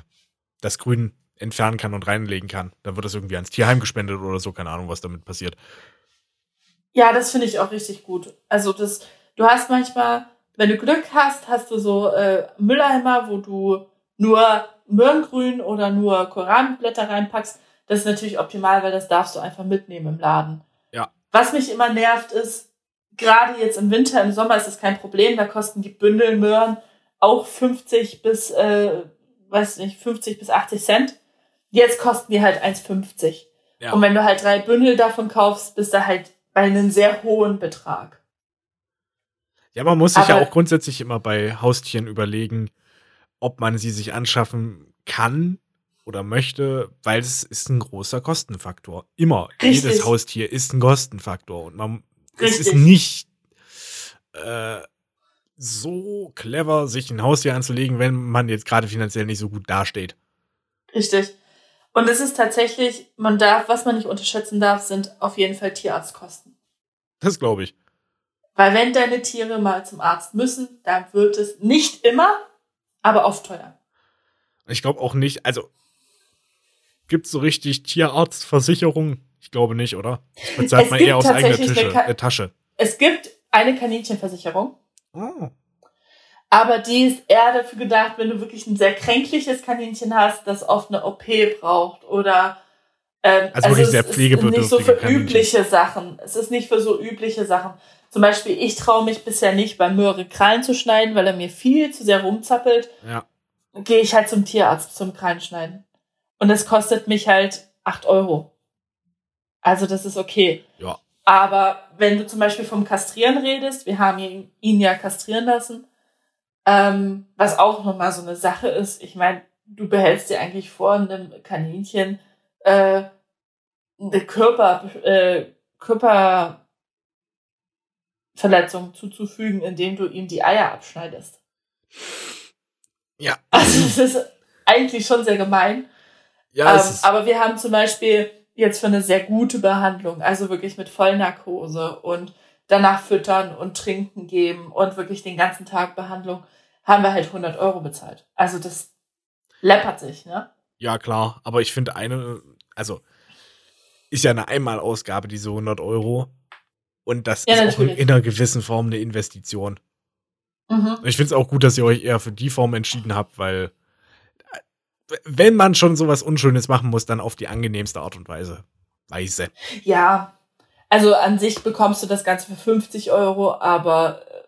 das Grün entfernen kann und reinlegen kann. Dann wird das irgendwie ans Tierheim gespendet oder so, keine Ahnung, was damit passiert. Ja, das finde ich auch richtig gut. Also das, du hast manchmal, wenn du Glück hast, hast du so äh, Mülleimer, wo du nur Möhrengrün oder nur Kohlrabenblätter reinpackst. Das ist natürlich optimal, weil das darfst du einfach mitnehmen im Laden. Ja. Was mich immer nervt ist, gerade jetzt im Winter, im Sommer ist das kein Problem, da kosten die Bündel Möhren auch 50 bis, äh, weiß nicht, 50 bis 80 Cent. Jetzt kosten die halt 1,50. Ja. Und wenn du halt drei Bündel davon kaufst, bist du halt bei einem sehr hohen Betrag. Ja, man muss sich ja Aber- auch grundsätzlich immer bei Haustieren überlegen, ob man sie sich anschaffen kann oder möchte, weil es ist ein großer Kostenfaktor. Immer. Richtig. Jedes Haustier ist ein Kostenfaktor. Und man, es ist nicht äh, so clever, sich ein Haustier anzulegen, wenn man jetzt gerade finanziell nicht so gut dasteht. Richtig. Und es ist tatsächlich, man darf, was man nicht unterschätzen darf, sind auf jeden Fall Tierarztkosten. Das glaube ich. Weil wenn deine Tiere mal zum Arzt müssen, dann wird es nicht immer, aber oft teuer. Ich glaube auch nicht, also gibt es so richtig Tierarztversicherung? Ich glaube nicht, oder? Das bezahlt Es man eher aus eigener Tische, äh, Tasche. Es gibt eine Kaninchenversicherung, Oh. Aber die ist eher dafür gedacht, wenn du wirklich ein sehr kränkliches Kaninchen hast, das oft eine OP braucht oder ähm, Also wirklich es sehr ist nicht so für Kaninchen. übliche Sachen. Es ist nicht für so übliche Sachen. Zum Beispiel, ich traue mich bisher nicht, bei Möhre Krallen zu schneiden, weil er mir viel zu sehr rumzappelt. Ja. Gehe ich halt zum Tierarzt zum Krallenschneiden. Und das kostet mich halt acht Euro. Also das ist okay. Ja. Aber wenn du zum Beispiel vom Kastrieren redest, wir haben ihn, ihn ja kastrieren lassen, ähm, was auch nochmal so eine Sache ist. Ich meine, du behältst dir eigentlich vor, einem Kaninchen äh, eine Körper, äh, Körperverletzung zuzufügen, indem du ihm die Eier abschneidest. Ja. Also das ist eigentlich schon sehr gemein. Ja, ähm, aber wir haben zum Beispiel jetzt für eine sehr gute Behandlung, also wirklich mit Vollnarkose und danach füttern und trinken geben und wirklich den ganzen Tag Behandlung, haben wir halt 100 Euro bezahlt. Also das läppert sich, ne? ja, klar. Aber ich finde eine, also ist ja eine Einmalausgabe, diese 100 Euro. Und das Ja, ist auch in, natürlich. in einer gewissen Form eine Investition. Mhm. Ich finde es auch gut, dass ihr euch eher für die Form entschieden habt, weil wenn man schon sowas Unschönes machen muss, dann auf die angenehmste Art und Weise. Weise. Ja, also an sich bekommst du das Ganze für 50 Euro, aber äh,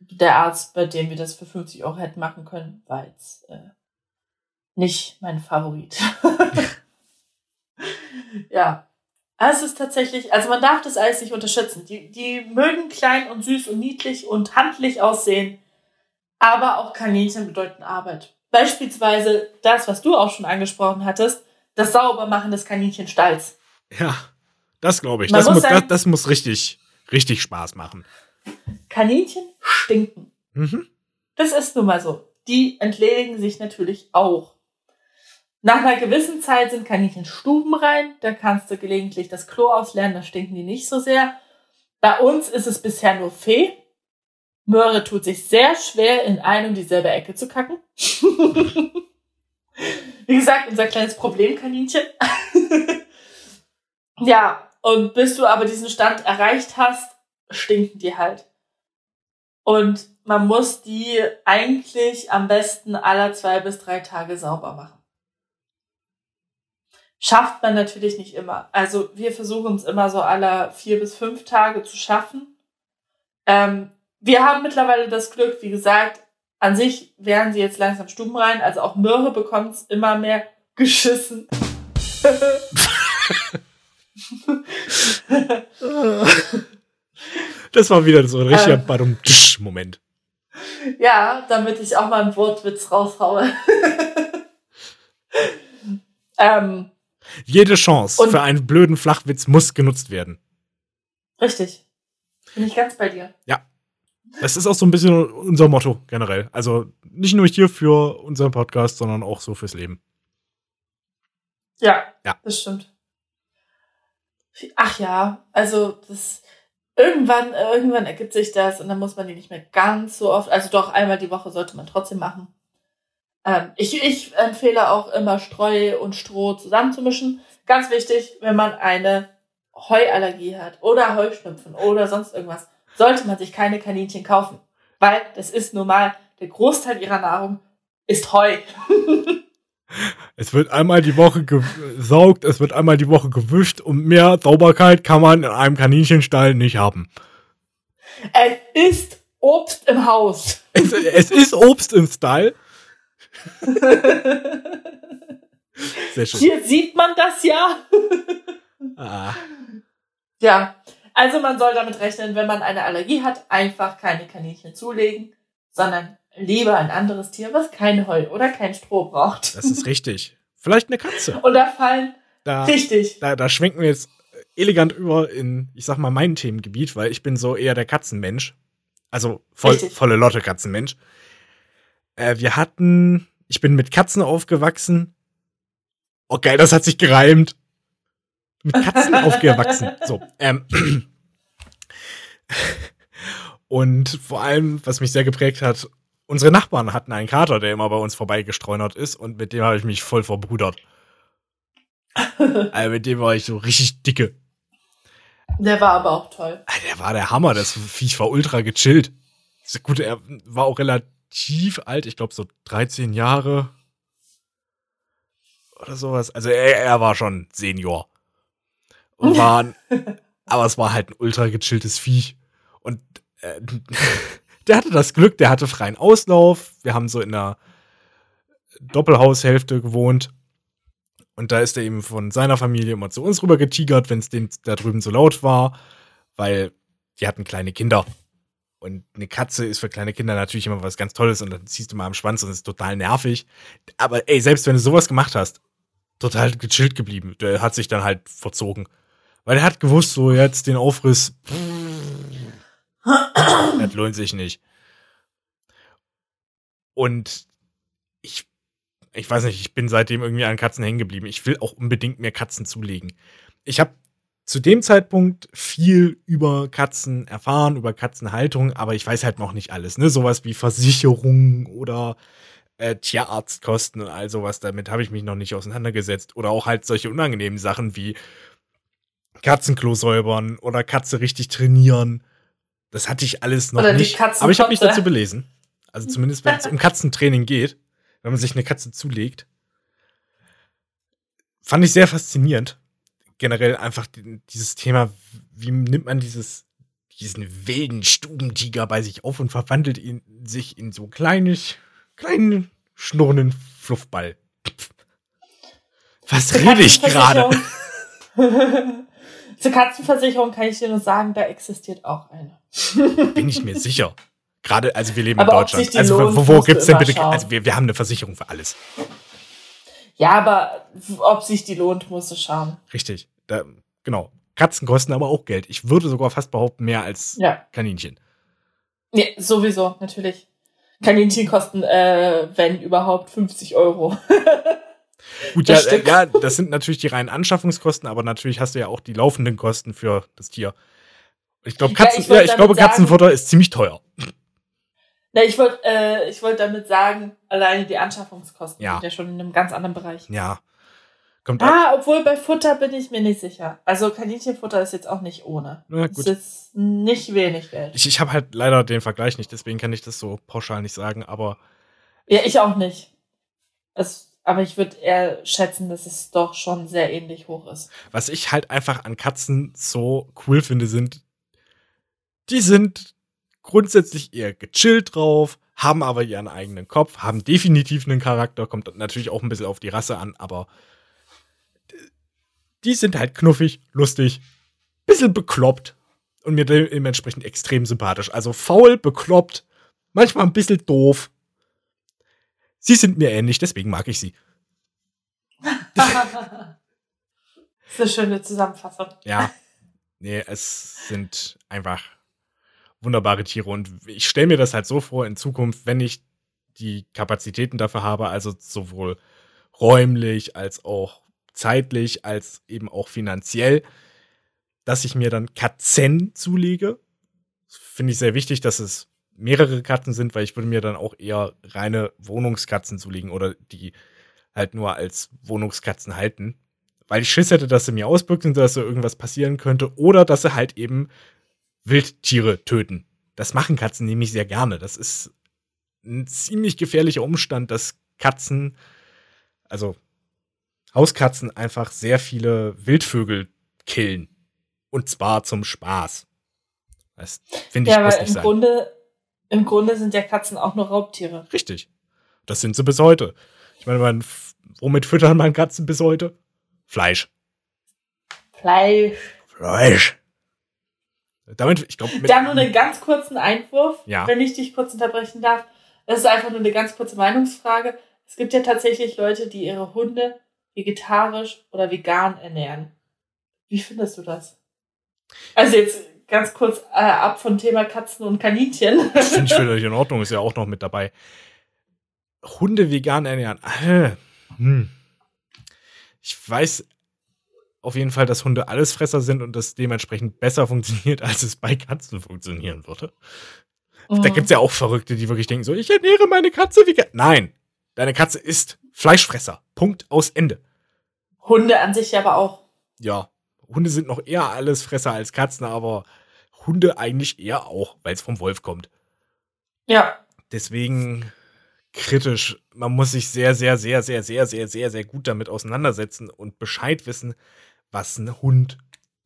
der Arzt, bei dem wir das für 50 Euro hätten machen können, war jetzt äh, nicht mein Favorit. <laughs> ja. Aber Es ist tatsächlich, also man darf das alles nicht unterschätzen. Die, die mögen klein und süß und niedlich und handlich aussehen, aber auch Kaninchen bedeuten Arbeit. Beispielsweise das, was du auch schon angesprochen hattest, das Saubermachen des Kaninchenstals. Ja, das glaube ich. Das muss muss, das, das muss richtig, richtig Spaß machen. Kaninchen stinken. Mhm. Das ist nun mal so. Die entledigen sich natürlich auch. Nach einer gewissen Zeit sind Kaninchen stubenrein. Da kannst du gelegentlich das Klo ausleeren, da stinken die nicht so sehr. Bei uns ist es bisher nur Fee. Möhre tut sich sehr schwer, in eine und dieselbe Ecke zu kacken. <laughs> Wie gesagt, unser kleines Problemkaninchen. <laughs> ja, und bis du aber diesen Stand erreicht hast, stinken die halt. Und man muss die eigentlich am besten aller zwei bis drei Tage sauber machen. Schafft man natürlich nicht immer. Also wir versuchen es immer so aller vier bis fünf Tage zu schaffen. Ähm, wir haben mittlerweile das Glück, wie gesagt, an sich werden sie jetzt langsam stubenrein, also auch Möhre bekommt es immer mehr geschissen. <laughs> <laughs> Das war wieder so ein richtiger Ähm. Badum-Tsch-Moment. Ja, damit ich auch mal einen Wortwitz raushaue. <laughs> ähm, Jede Chance für einen blöden Flachwitz muss genutzt werden. richtig. Bin ich ganz bei dir. Das ist auch so ein bisschen unser Motto generell. Also nicht nur hier für unseren Podcast, sondern auch so fürs Leben. Ja, Ja. das stimmt. Ach ja, also das irgendwann, irgendwann ergibt sich das und dann muss man die nicht mehr ganz so oft, also doch einmal die Woche sollte man trotzdem machen. Ähm, ich, ich empfehle auch immer Streu und Stroh zusammenzumischen. Ganz wichtig, wenn man eine Heuallergie hat oder Heuschnupfen oder sonst irgendwas, sollte man sich keine Kaninchen kaufen. Weil das ist normal, der Großteil ihrer Nahrung ist Heu. <laughs> Es wird einmal die Woche gesaugt, es wird einmal die Woche gewischt und mehr Sauberkeit kann man in einem Kaninchenstall nicht haben. Es ist Obst im Haus. Es, es ist Obst im Stall. <laughs> Sehr schön. Hier sieht man das ja. Ah, Ja, also man soll damit rechnen, wenn man eine Allergie hat, einfach keine Kaninchen zulegen, sondern lieber ein anderes Tier, was kein Heu oder kein Stroh braucht. das ist richtig. Vielleicht eine Katze. <laughs> Und da fallen, Da, richtig. da, da schwenken wir jetzt elegant über in, ich sag mal, mein Themengebiet, weil ich bin so eher der Katzenmensch. Also voll, Richtig. volle Lotte Katzenmensch. Äh, wir hatten, ich bin mit Katzen aufgewachsen. Oh geil, das hat sich gereimt. Mit Katzen <laughs> aufgewachsen. So, ähm. Und vor allem, was mich sehr geprägt hat, unsere Nachbarn hatten einen Kater, der immer bei uns vorbeigestreunert ist und mit dem habe ich mich voll verbrudert. <laughs> Also mit dem war ich so richtig dicke. Der war aber auch toll. Ah, Der war der Hammer, das Viech war ultra gechillt. Gut, er war auch relativ alt, ich glaube so 13 Jahre oder sowas. Also er, er war schon Senior. Und war, <laughs> aber es war halt ein ultra gechilltes Viech. Und äh, <laughs> der hatte das Glück, der hatte freien Auslauf. Wir haben so in einer Doppelhaushälfte gewohnt. Und da ist er eben von seiner Familie immer zu uns rüber getigert, wenn es dem da drüben so laut war, weil die hatten kleine Kinder. Und eine Katze ist für kleine Kinder natürlich immer was ganz Tolles und dann ziehst du mal am Schwanz und es ist total nervig. Aber ey, selbst wenn du sowas gemacht hast, total gechillt geblieben. Der hat sich dann halt verzogen. Weil er hat gewusst, so jetzt den Aufriss, das lohnt sich nicht. Und ich, ich weiß nicht, ich bin seitdem irgendwie an Katzen hängen geblieben. Ich will auch unbedingt mehr Katzen zulegen. Ich habe zu dem Zeitpunkt viel über Katzen erfahren, über Katzenhaltung, aber ich weiß halt noch nicht alles. Ne? Sowas wie Versicherungen oder äh, Tierarztkosten und all sowas, damit habe ich mich noch nicht auseinandergesetzt. Oder auch halt solche unangenehmen Sachen wie Katzenklo säubern oder Katze richtig trainieren. Das hatte ich alles noch Oder die nicht. Aber ich habe mich dazu belesen. Also zumindest, wenn es um Katzentraining geht, wenn man sich eine Katze zulegt. Fand ich sehr faszinierend. Generell einfach die- dieses Thema, wie nimmt man dieses, diesen wilden Stubentiger bei sich auf und verwandelt ihn sich in so kleines, kleinen, schnurrenden Fluffball. Was rede ich gerade? <laughs> Zur Katzenversicherung kann ich dir nur sagen, da existiert auch eine. <laughs> Bin ich mir sicher. Gerade, also wir leben Aber in Deutschland. Also lohnt, wo, wo gibt's denn bitte? schauen. Also wir, wir haben eine Versicherung für alles. Ja, aber ob sich die lohnt, musst du schauen. Richtig. Da, genau. Katzen kosten aber auch Geld. Ich würde sogar fast behaupten, mehr als Ja. Kaninchen. Nee, sowieso, natürlich. Kaninchen kosten, äh, wenn überhaupt, 50 Euro. <laughs> Gut, ja, Das Stück. ja, das sind natürlich die reinen Anschaffungskosten, aber natürlich hast du ja auch die laufenden Kosten für das Tier. Ich glaube, Ja, Katzen, ich ja, ich glaube, sagen- Katzenfutter ist ziemlich teuer. Na, ich wollte äh, ich wollte damit sagen, alleine die Anschaffungskosten Ja. sind ja schon in einem ganz anderen Bereich. Ja. Kommt. Ah, obwohl bei Futter bin ich mir nicht sicher. Also Kaninchenfutter ist jetzt auch nicht ohne. Na Das gut. ist jetzt nicht wenig Geld. Ich, ich habe halt leider den Vergleich nicht, deswegen kann ich das so pauschal nicht sagen, aber Ja, ich auch nicht. Es, aber ich würde eher schätzen, dass es doch schon sehr ähnlich hoch ist. was ich halt einfach an Katzen so cool finde, sind, die sind grundsätzlich eher gechillt drauf, haben aber ihren eigenen Kopf, haben definitiv einen Charakter, kommt natürlich auch ein bisschen auf die Rasse an, aber die sind halt knuffig, lustig, bisschen bekloppt und mir dementsprechend extrem sympathisch. Also faul, bekloppt, manchmal ein bisschen doof. Sie sind mir ähnlich, deswegen mag ich sie. <laughs> das ist eine schöne Zusammenfassung. Ja. Nee, es sind einfach wunderbare Tiere. Und ich stelle mir das halt so vor, in Zukunft, wenn ich die Kapazitäten dafür habe, also sowohl räumlich als auch zeitlich, als eben auch finanziell, dass ich mir dann Katzen zulege. Finde ich sehr wichtig, dass es mehrere Katzen sind, weil ich würde mir dann auch eher reine Wohnungskatzen zulegen oder die halt nur als Wohnungskatzen halten. Weil ich Schiss hätte, dass sie mir ausbüchsen, dass so irgendwas passieren könnte oder dass sie halt eben Wildtiere töten. Das machen Katzen nämlich sehr gerne. Das ist ein ziemlich gefährlicher Umstand, dass Katzen, also Hauskatzen, einfach sehr viele Wildvögel killen. Und zwar zum Spaß. Das finde ich Ja, muss nicht im sein. Grunde, im Grunde sind ja Katzen auch nur Raubtiere. Richtig. Das sind sie bis heute. Ich meine, man, womit füttern man Katzen bis heute? Fleisch. Fleisch. Fleisch. Damit, ich glaube, Da nur einen ganz kurzen Einwurf, Ja. wenn ich dich kurz unterbrechen darf. Das ist einfach nur eine ganz kurze Meinungsfrage. Es gibt ja tatsächlich Leute, die ihre Hunde vegetarisch oder vegan ernähren. Wie findest du das? Also jetzt ganz kurz äh, ab vom Thema Katzen und Kaninchen. Finde <laughs> ich völlig <laughs> in Ordnung, ist ja auch noch mit dabei. Hunde vegan ernähren. Äh, hm. Ich weiß auf jeden Fall, dass Hunde Allesfresser sind und das dementsprechend besser funktioniert, als es bei Katzen funktionieren würde. Mhm. Da gibt es ja auch Verrückte, die wirklich denken so, ich ernähre meine Katze vegan. Nein, deine Katze ist Fleischfresser. Punkt aus Ende. Hunde an sich aber auch. Ja, Hunde sind noch eher Allesfresser als Katzen, aber Hunde eigentlich eher auch, weil es vom Wolf kommt. Ja. Deswegen kritisch. Man muss sich sehr, sehr, sehr, sehr, sehr, sehr, sehr, sehr gut damit auseinandersetzen und Bescheid wissen, was ein Hund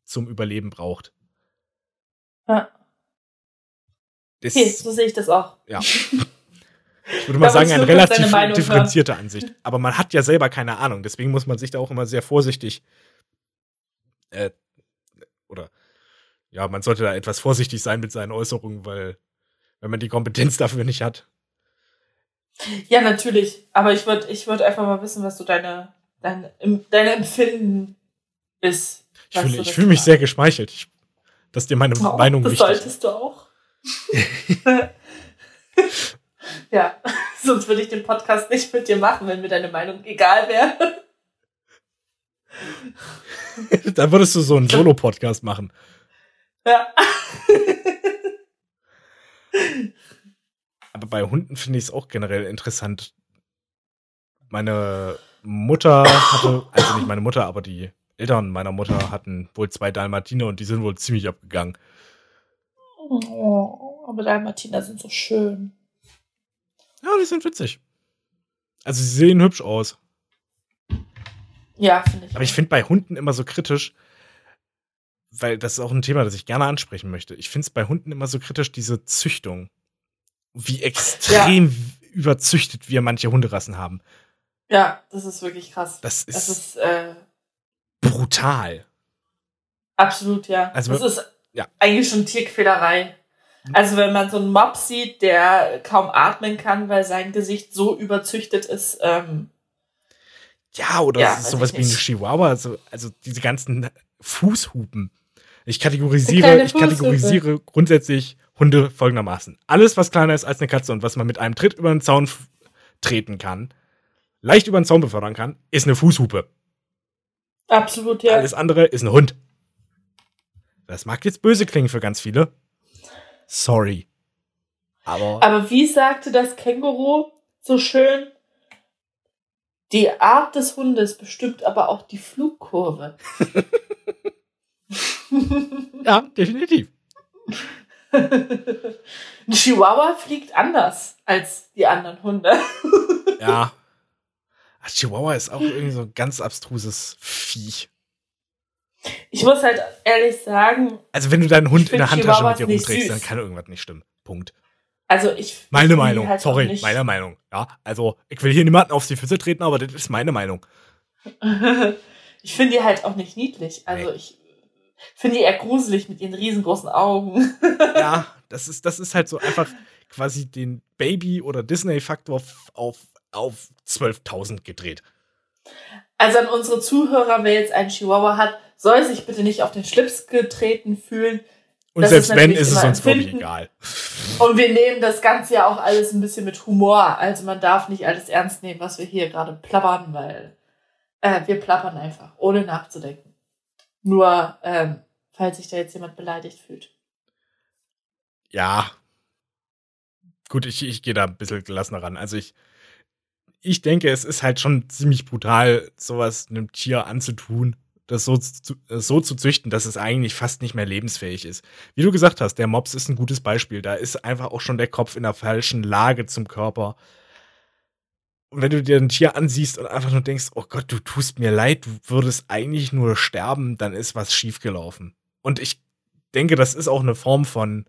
zum Überleben braucht. Ja. Das, okay, so sehe ich das auch. Ja. <laughs> Ich würde mal sagen, eine relativ differenzierte hören. Ansicht. Aber man hat ja selber keine Ahnung. Deswegen muss man sich da auch immer sehr vorsichtig äh, oder ja, man sollte da etwas vorsichtig sein mit seinen Äußerungen, weil wenn man die Kompetenz <laughs> dafür nicht hat. Ja, natürlich. Aber ich würde ich würd einfach mal wissen, was so deine, deine, deine Empfinden ist. Ich fühle fühl mich sehr geschmeichelt, ich, dass dir meine oh, Meinung das wichtig ist. Das solltest du auch. <laughs> ja, <laughs> sonst würde ich den Podcast nicht mit dir machen, wenn mir deine Meinung egal wäre. Dann würdest du so einen Solo-Podcast machen. Ja. <laughs> Aber bei Hunden finde ich es auch generell interessant. Meine Mutter hatte, also nicht meine Mutter, aber die Eltern meiner Mutter hatten wohl zwei Dalmatiner und die sind wohl ziemlich abgegangen. Oh, aber Dalmatiner sind so schön. Ja, die sind witzig. Also sie sehen hübsch aus. Ja, finde ich. Aber ich finde bei Hunden immer so kritisch, weil das ist auch ein Thema, das ich gerne ansprechen möchte. Ich finde es bei Hunden immer so kritisch, diese Züchtung. Wie extrem ja. überzüchtet wir manche Hunderassen haben. Ja, das ist wirklich krass. Das ist, das ist äh, brutal. Absolut, ja. Also, das ist ja. eigentlich schon Tierquälerei. Also wenn man so einen Mob sieht, der kaum atmen kann, weil sein Gesicht so überzüchtet ist, ähm, ja, oder ja, sowas wie ein Chihuahua, also, also diese ganzen Fußhupen. Ich kategorisiere, ich kategorisiere grundsätzlich Hunde folgendermaßen. Alles, was kleiner ist als eine Katze und was man mit einem Tritt über den Zaun treten kann, leicht über den Zaun befördern kann, ist eine Fußhupe. Absolut, ja. Alles andere ist ein Hund. Das mag jetzt böse klingen für ganz viele. Sorry. Aber. Aber wie sagte das Känguru so schön? Die Art des Hundes bestimmt aber auch die Flugkurve. <laughs> ja, definitiv. Ein <laughs> Chihuahua fliegt anders als die anderen Hunde. <laughs> ja. <laughs> Chihuahua ist auch irgendwie so ein ganz abstruses Viech. Ich muss halt ehrlich sagen. Also, wenn du deinen Hund in der Handtasche mit dir rumträgst, dann kann irgendwas nicht stimmen. Punkt. Also ich. Meine Meinung, halt sorry, meine Meinung. Ja, also ich will hier niemanden auf die Füße treten, aber das ist meine Meinung. ich finde die halt auch nicht niedlich. Also nee. ich finde die eher gruselig mit ihren riesengroßen Augen. <laughs> ja, das ist, das ist halt so einfach quasi den Baby- oder Disney-Faktor auf, auf 12.000 gedreht. Also an unsere Zuhörer, wer jetzt einen Chihuahua hat, soll sich bitte nicht auf den Schlips getreten fühlen. Und das selbst ist wenn, ist es uns wirklich egal. Und wir nehmen das Ganze ja auch alles ein bisschen mit Humor. Also man darf nicht alles ernst nehmen, was wir hier gerade plappern, weil äh, wir plappern einfach, ohne nachzudenken. Nur, ähm, falls sich da jetzt jemand beleidigt fühlt. Ja. Gut, ich, ich gehe da ein bisschen gelassener ran. Also ich, ich denke, es ist halt schon ziemlich brutal, sowas einem Tier anzutun das so zu, so zu züchten, dass es eigentlich fast nicht mehr lebensfähig ist. Wie du gesagt hast, der Mops ist ein gutes Beispiel. Da ist einfach auch schon der Kopf in der falschen Lage zum Körper. Und wenn du dir ein Tier ansiehst und einfach nur denkst, oh Gott, du tust mir leid, du würdest eigentlich nur sterben, dann ist was schiefgelaufen. Und ich denke, das ist auch eine Form von,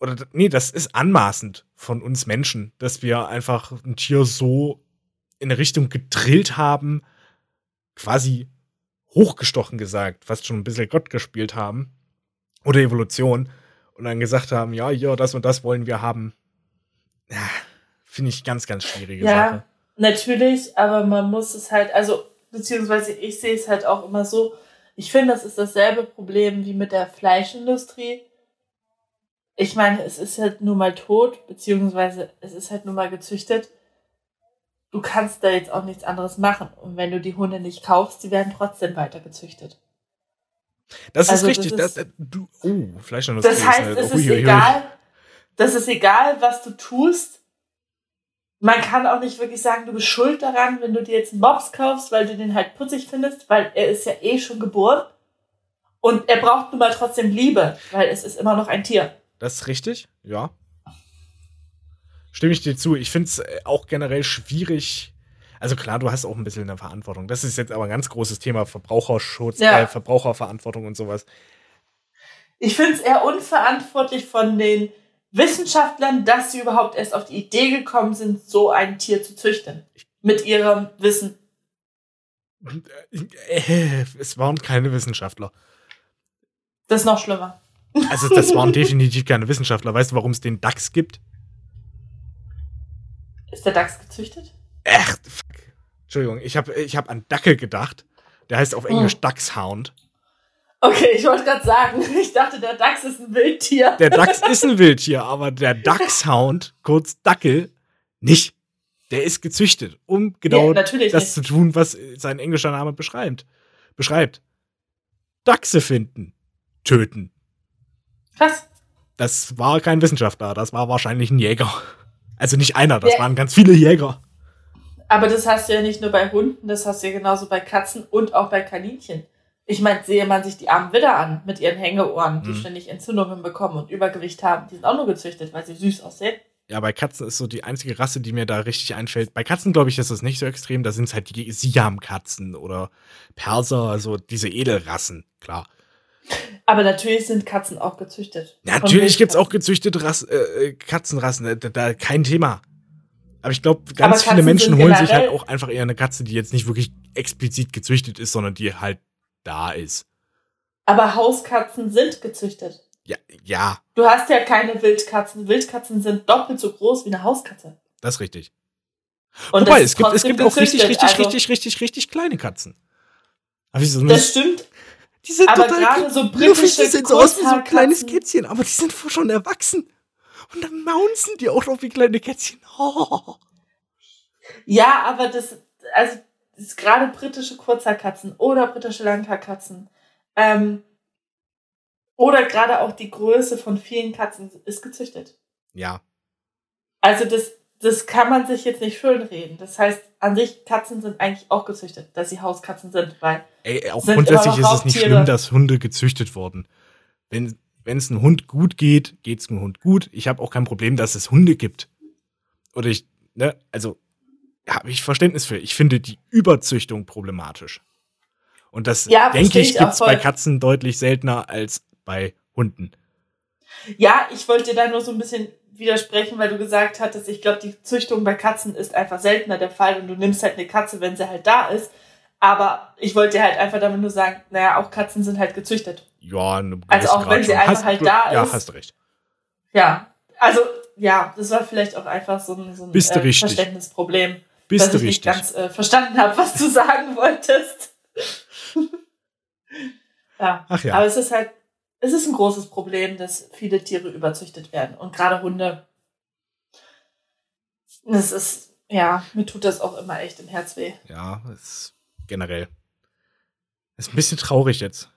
oder nee, das ist anmaßend von uns Menschen, dass wir einfach ein Tier so in eine Richtung gedrillt haben, quasi hochgestochen gesagt, fast schon ein bisschen Gott gespielt haben oder Evolution und dann gesagt haben, ja, ja, das und das wollen wir haben. Ja, finde ich ganz, ganz schwierige ja, Sache. Natürlich, aber man muss es halt, also, beziehungsweise ich sehe es halt auch immer so, ich finde, das ist dasselbe Problem wie mit der Fleischindustrie. Ich meine, es ist halt nur mal tot, beziehungsweise es ist halt nur mal gezüchtet. Du kannst da jetzt auch nichts anderes machen. Und wenn du die Hunde nicht kaufst, die werden trotzdem weiter gezüchtet. Das also ist richtig. Das, ist, das, du, oh, Fleischindustrie. Das heißt, ist, es ist egal, das ist egal, was du tust. Man kann auch nicht wirklich sagen, du bist schuld daran, wenn du dir jetzt einen Mops kaufst, weil du den halt putzig findest, weil er ist ja eh schon geboren. Und er braucht nun mal trotzdem Liebe, weil es ist immer noch ein Tier. Das ist richtig, ja. Stimme ich dir zu. Ich finde es äh, auch generell schwierig. Also klar, du hast auch ein bisschen eine Verantwortung. Das ist jetzt aber ein ganz großes Thema, Verbraucherschutz, ja. äh, Verbraucherverantwortung und sowas. Ich finde es eher unverantwortlich von den Wissenschaftlern, dass sie überhaupt erst auf die Idee gekommen sind, so ein Tier zu züchten. Mit ihrem Wissen. Äh, es waren keine Wissenschaftler. Das ist noch schlimmer. Also, das waren definitiv keine Wissenschaftler. Weißt du, warum es den Dachs gibt? Ist der Dachs gezüchtet? Ach, fuck. Entschuldigung, ich habe ich hab an Dackel gedacht. Der heißt auf Englisch oh. Dachshound. Okay, ich wollte gerade sagen, <laughs> ich dachte, der Dachs ist ein Wildtier. Der Dachs ist ein Wildtier, aber der Dachshound, kurz Dackel, nicht. Der ist gezüchtet, um genau ja, das nicht. zu tun, was sein englischer Name beschreibt. beschreibt. Dachse finden, töten. Krass. Das war kein Wissenschaftler, das war wahrscheinlich ein Jäger. Also nicht einer, das ja. waren ganz viele Jäger. Aber das hast du ja nicht nur bei Hunden, das hast du ja genauso bei Katzen und auch bei Kaninchen. Ich meine, sehe man sich die armen Widder an mit ihren Hängeohren, die mhm. ständig Entzündungen bekommen und Übergewicht haben. Die sind auch nur gezüchtet, weil sie süß aussehen. Ja, bei Katzen ist so die einzige Rasse, die mir da richtig einfällt. Bei Katzen, glaube ich, ist das nicht so extrem. Da sind es halt die Siam-Katzen oder Perser, also diese Edelrassen, klar. Aber natürlich sind Katzen auch gezüchtet. Ja, natürlich gibt es auch gezüchtete Rass, äh, Katzenrassen, da, da, kein Thema. Aber ich glaube, ganz viele Menschen holen sich halt auch einfach eher eine Katze, die jetzt nicht wirklich explizit gezüchtet ist, sondern die halt da ist. Aber Hauskatzen sind gezüchtet. Ja, ja. Du hast ja keine Wildkatzen. Wildkatzen sind doppelt so groß wie eine Hauskatze. Das ist richtig. Und Wobei, es gibt, es gibt auch richtig, richtig, also, richtig, richtig, richtig kleine Katzen. So das stimmt. Die sind aber gerade so britische Die sehen so aus wie so ein kleines Kätzchen, aber die sind schon erwachsen. Und dann maunzen die auch noch wie kleine Kätzchen. Oh. <laughs> Ja, aber das, also gerade britische Kurzhaarkatzen oder britische Langhaarkatzen ähm, oder gerade auch die Größe von vielen Katzen ist gezüchtet. Ja. Also das, das kann man sich jetzt nicht schönreden. Das heißt, an sich, Katzen sind eigentlich auch gezüchtet, dass sie Hauskatzen sind, weil. Ey, auch grundsätzlich ist es nicht schlimm, dass Hunde gezüchtet wurden. Wenn es einem Hund gut geht, geht es einem Hund gut. Ich habe auch kein Problem, dass es Hunde gibt. Oder ich, ne, also habe ich Verständnis für. Ich finde die Überzüchtung problematisch. Und das, ja, denke ich, gibt es bei Katzen deutlich seltener als bei Hunden. Ja, ich wollte dir da nur so ein bisschen widersprechen, weil du gesagt hattest, ich glaube, die Züchtung bei Katzen ist einfach seltener der Fall und du nimmst halt eine Katze, wenn sie halt da ist. Aber ich wollte dir halt einfach damit nur sagen, naja, auch Katzen sind halt gezüchtet. Ja, Also auch wenn sie einfach hast halt da ist. Ja, hast recht. Ja, also ja, das war vielleicht auch einfach so ein, so ein äh, Verständnisproblem. Bist dass du ich richtig. nicht ganz äh, verstanden habe, was du <laughs> sagen wolltest. <laughs> ja. Ach ja. Aber es ist halt, es ist ein großes Problem, dass viele Tiere überzüchtet werden. Und gerade Hunde. Es ist, ja, mir tut das auch immer echt im Herz weh. Ja, ist generell. Ist ein bisschen traurig jetzt.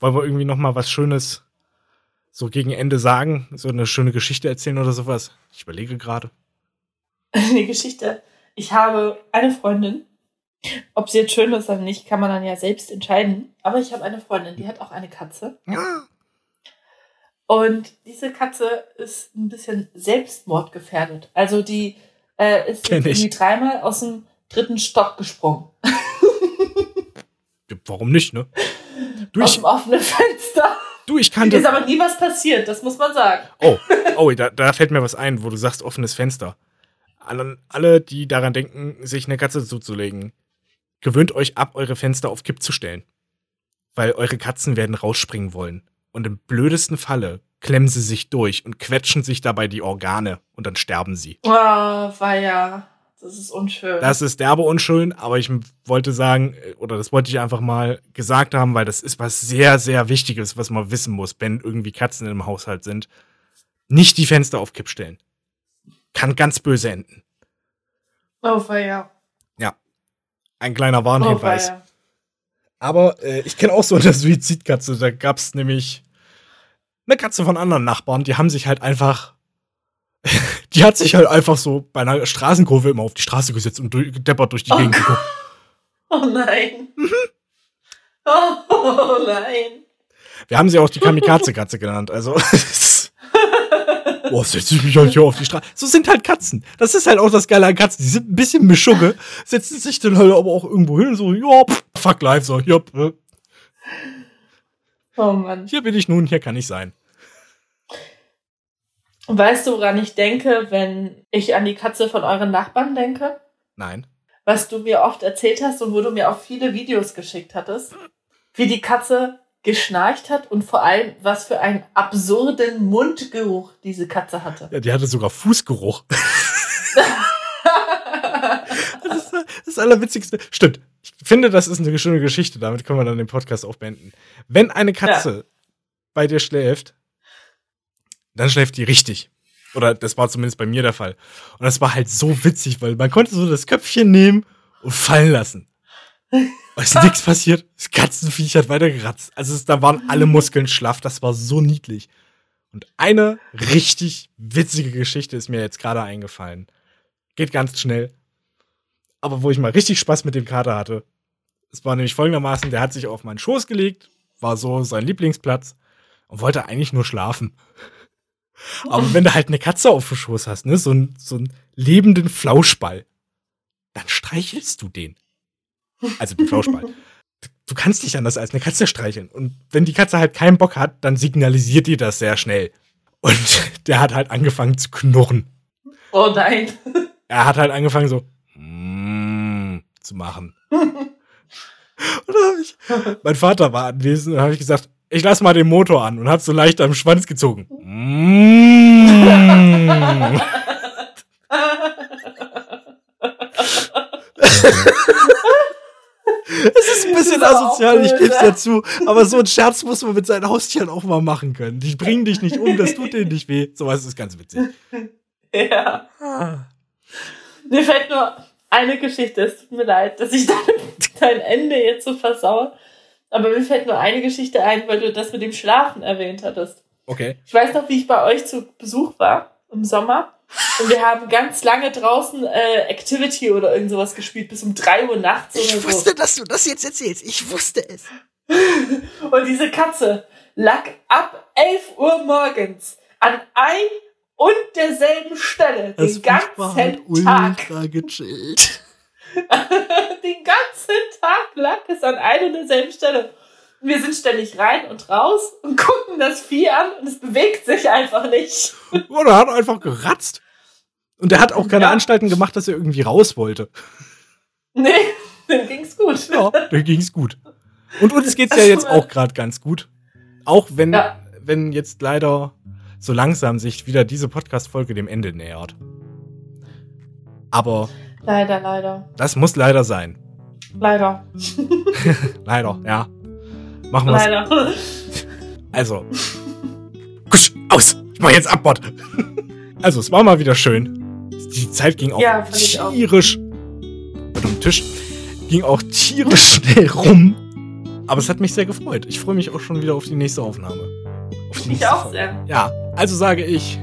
Wollen wir irgendwie noch mal was Schönes so gegen Ende sagen? So eine schöne Geschichte erzählen oder sowas? Ich überlege gerade. <laughs> Eine Geschichte ich habe eine Freundin. Ob sie jetzt schön ist oder nicht, kann man dann ja selbst entscheiden. Aber ich habe eine Freundin, die hat auch eine Katze. Ja. Und diese Katze ist ein bisschen selbstmordgefährdet. Also die äh, ist irgendwie dreimal aus dem dritten Stock gesprungen. Warum nicht, ne? Du, aus dem offenen Fenster. Du, ich kannte. Ist aber nie was passiert, das muss man sagen. Oh, oh, da, da fällt mir was ein, wo du sagst offenes Fenster alle, alle, die daran denken, sich eine Katze zuzulegen, gewöhnt euch ab, eure Fenster auf Kipp zu stellen. Weil eure Katzen werden rausspringen wollen. Und im blödesten Falle klemmen sie sich durch und quetschen sich dabei die Organe und dann sterben sie. Oh, war ja. das ist unschön. Das ist derbe unschön, aber ich wollte sagen, oder das wollte ich einfach mal gesagt haben, weil das ist was sehr, sehr Wichtiges, was man wissen muss, wenn irgendwie Katzen im Haushalt sind. Nicht die Fenster auf Kipp stellen. Kann ganz böse enden. oh, feier. Ja. Ein kleiner Oh, Warnhinweis. feier. Aber äh, ich kenne auch so eine <laughs> Suizidkatze. Da gab es nämlich eine Katze von anderen Nachbarn, die haben sich halt einfach. <laughs> Die hat sich halt einfach so bei einer Straßenkurve immer auf die Straße gesetzt und durch, deppert durch die Oh Gegend geguckt. Oh nein. Mhm. Oh, oh nein. Wir haben sie auch die Kamikaze-Katze genannt. Also. <laughs> Boah, setze ich mich halt hier auf die Straße. So sind halt Katzen. Das ist halt auch das Geile an Katzen. Die sind ein bisschen Mischugge, setzen sich dann halt aber auch irgendwo hin, so, ja, fuck life, so, ja, Oh Mann. hier bin ich nun, hier kann ich sein. Und weißt du, woran ich denke, wenn ich an die Katze von euren Nachbarn denke? Nein. Was du mir oft erzählt hast und wo du mir auch viele Videos geschickt hattest, wie die Katze geschnarcht hat und vor allem, was für einen absurden Mundgeruch diese Katze hatte. Ja, die hatte sogar Fußgeruch. <laughs> Das ist das Allerwitzigste. Stimmt. Ich finde, das ist eine schöne Geschichte. Damit können wir dann den Podcast auch beenden. Wenn eine Katze bei dir schläft, dann schläft die richtig. Oder das war zumindest bei mir der Fall. Und das war halt so witzig, weil man konnte so das Köpfchen nehmen und fallen lassen. <laughs> Es ist nichts passiert. Das Katzenviech hat weitergeratzt. Also es, da waren alle Muskeln schlaff. Das war so niedlich. Und eine richtig witzige Geschichte ist mir jetzt gerade eingefallen. Geht ganz schnell. Aber wo ich mal richtig Spaß mit dem Kater hatte. Es war nämlich folgendermaßen, der hat sich auf meinen Schoß gelegt, war so sein Lieblingsplatz und wollte eigentlich nur schlafen. Aber wenn du halt eine Katze auf dem Schoß hast, ne, so, ein, so einen lebenden Flauschball, dann streichelst du den. Also den Flauschball. Du kannst nicht anders als eine Katze streicheln. Und wenn die Katze halt keinen Bock hat, dann signalisiert die das sehr schnell. Und <laughs> der hat halt angefangen zu knurren. Oh nein. <laughs> Er hat halt angefangen so mm, zu machen. <laughs> Und habe ich, mein Vater war anwesend und habe ich gesagt, ich lass mal den Motor an und habe so leicht am Schwanz gezogen. Mm. Es ist ein bisschen ist asozial, ich gebe es ne? ja zu. Aber so einen Scherz muss man mit seinen Haustieren auch mal machen können. Die bringen dich nicht um, das tut denen nicht weh. Sowas ist ganz witzig. ja. Mir fällt nur eine Geschichte. Es tut mir leid, dass ich <laughs> dein, dein Ende jetzt so versaue. Aber mir fällt nur eine Geschichte ein, weil du das mit dem Schlafen erwähnt hattest. Okay. Ich weiß noch, wie ich bei euch zu Besuch war im Sommer. Und wir haben ganz lange draußen äh, Activity oder irgend sowas gespielt, bis um 3 Uhr nachts oder so. dass du das jetzt erzählst. Ich wusste es. <laughs> Und diese Katze lag ab 11 Uhr morgens an ein und derselben Stelle den ganzen Tag. gechillt. <laughs> Den ganzen Tag lag es an ein und derselben Stelle. Und wir sind ständig rein und raus und gucken das Vieh an und es bewegt sich einfach nicht. Oder er hat einfach geratzt. Und er hat auch keine Ja. Anstalten gemacht, dass er irgendwie raus wollte. Nee, <laughs> dem ging's gut. Ja, da ging's gut. Und uns geht's ja jetzt auch gerade ganz gut. Auch wenn, Ja. wenn jetzt leider so langsam sich wieder diese Podcast-Folge dem Ende nähert. Aber Leider, leider. das muss leider sein. Leider. <laughs> <laughs> Leider, ja. Machen wir's. Leider. Also. Kusch, aus! Ich mach jetzt Abbord! Also, es war mal wieder schön. Die Zeit ging auch Ja, auch. tierisch. Mit dem Tisch. Ging auch tierisch <laughs> schnell rum. Aber es hat mich sehr gefreut. Ich freue mich auch schon wieder auf die nächste Aufnahme. Auf die Ich nächste auch Folge. sehr. Ja, also sage ich,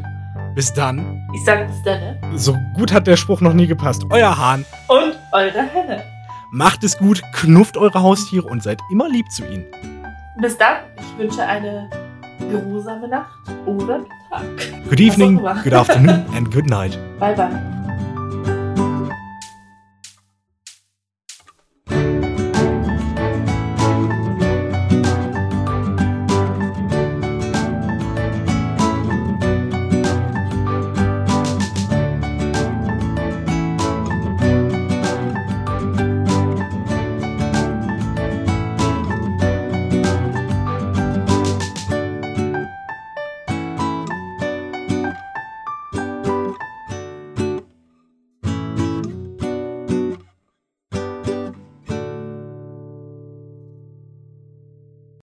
bis dann. Ich sag bis dann, ne? So gut hat der Spruch noch nie gepasst. Euer Hahn. Und eure Henne. Macht es gut, knufft eure Haustiere und seid immer lieb zu ihnen. Bis dann. Ich wünsche eine geruhsame Nacht oder. Good evening, good afternoon <laughs> and good night. Bye, bye.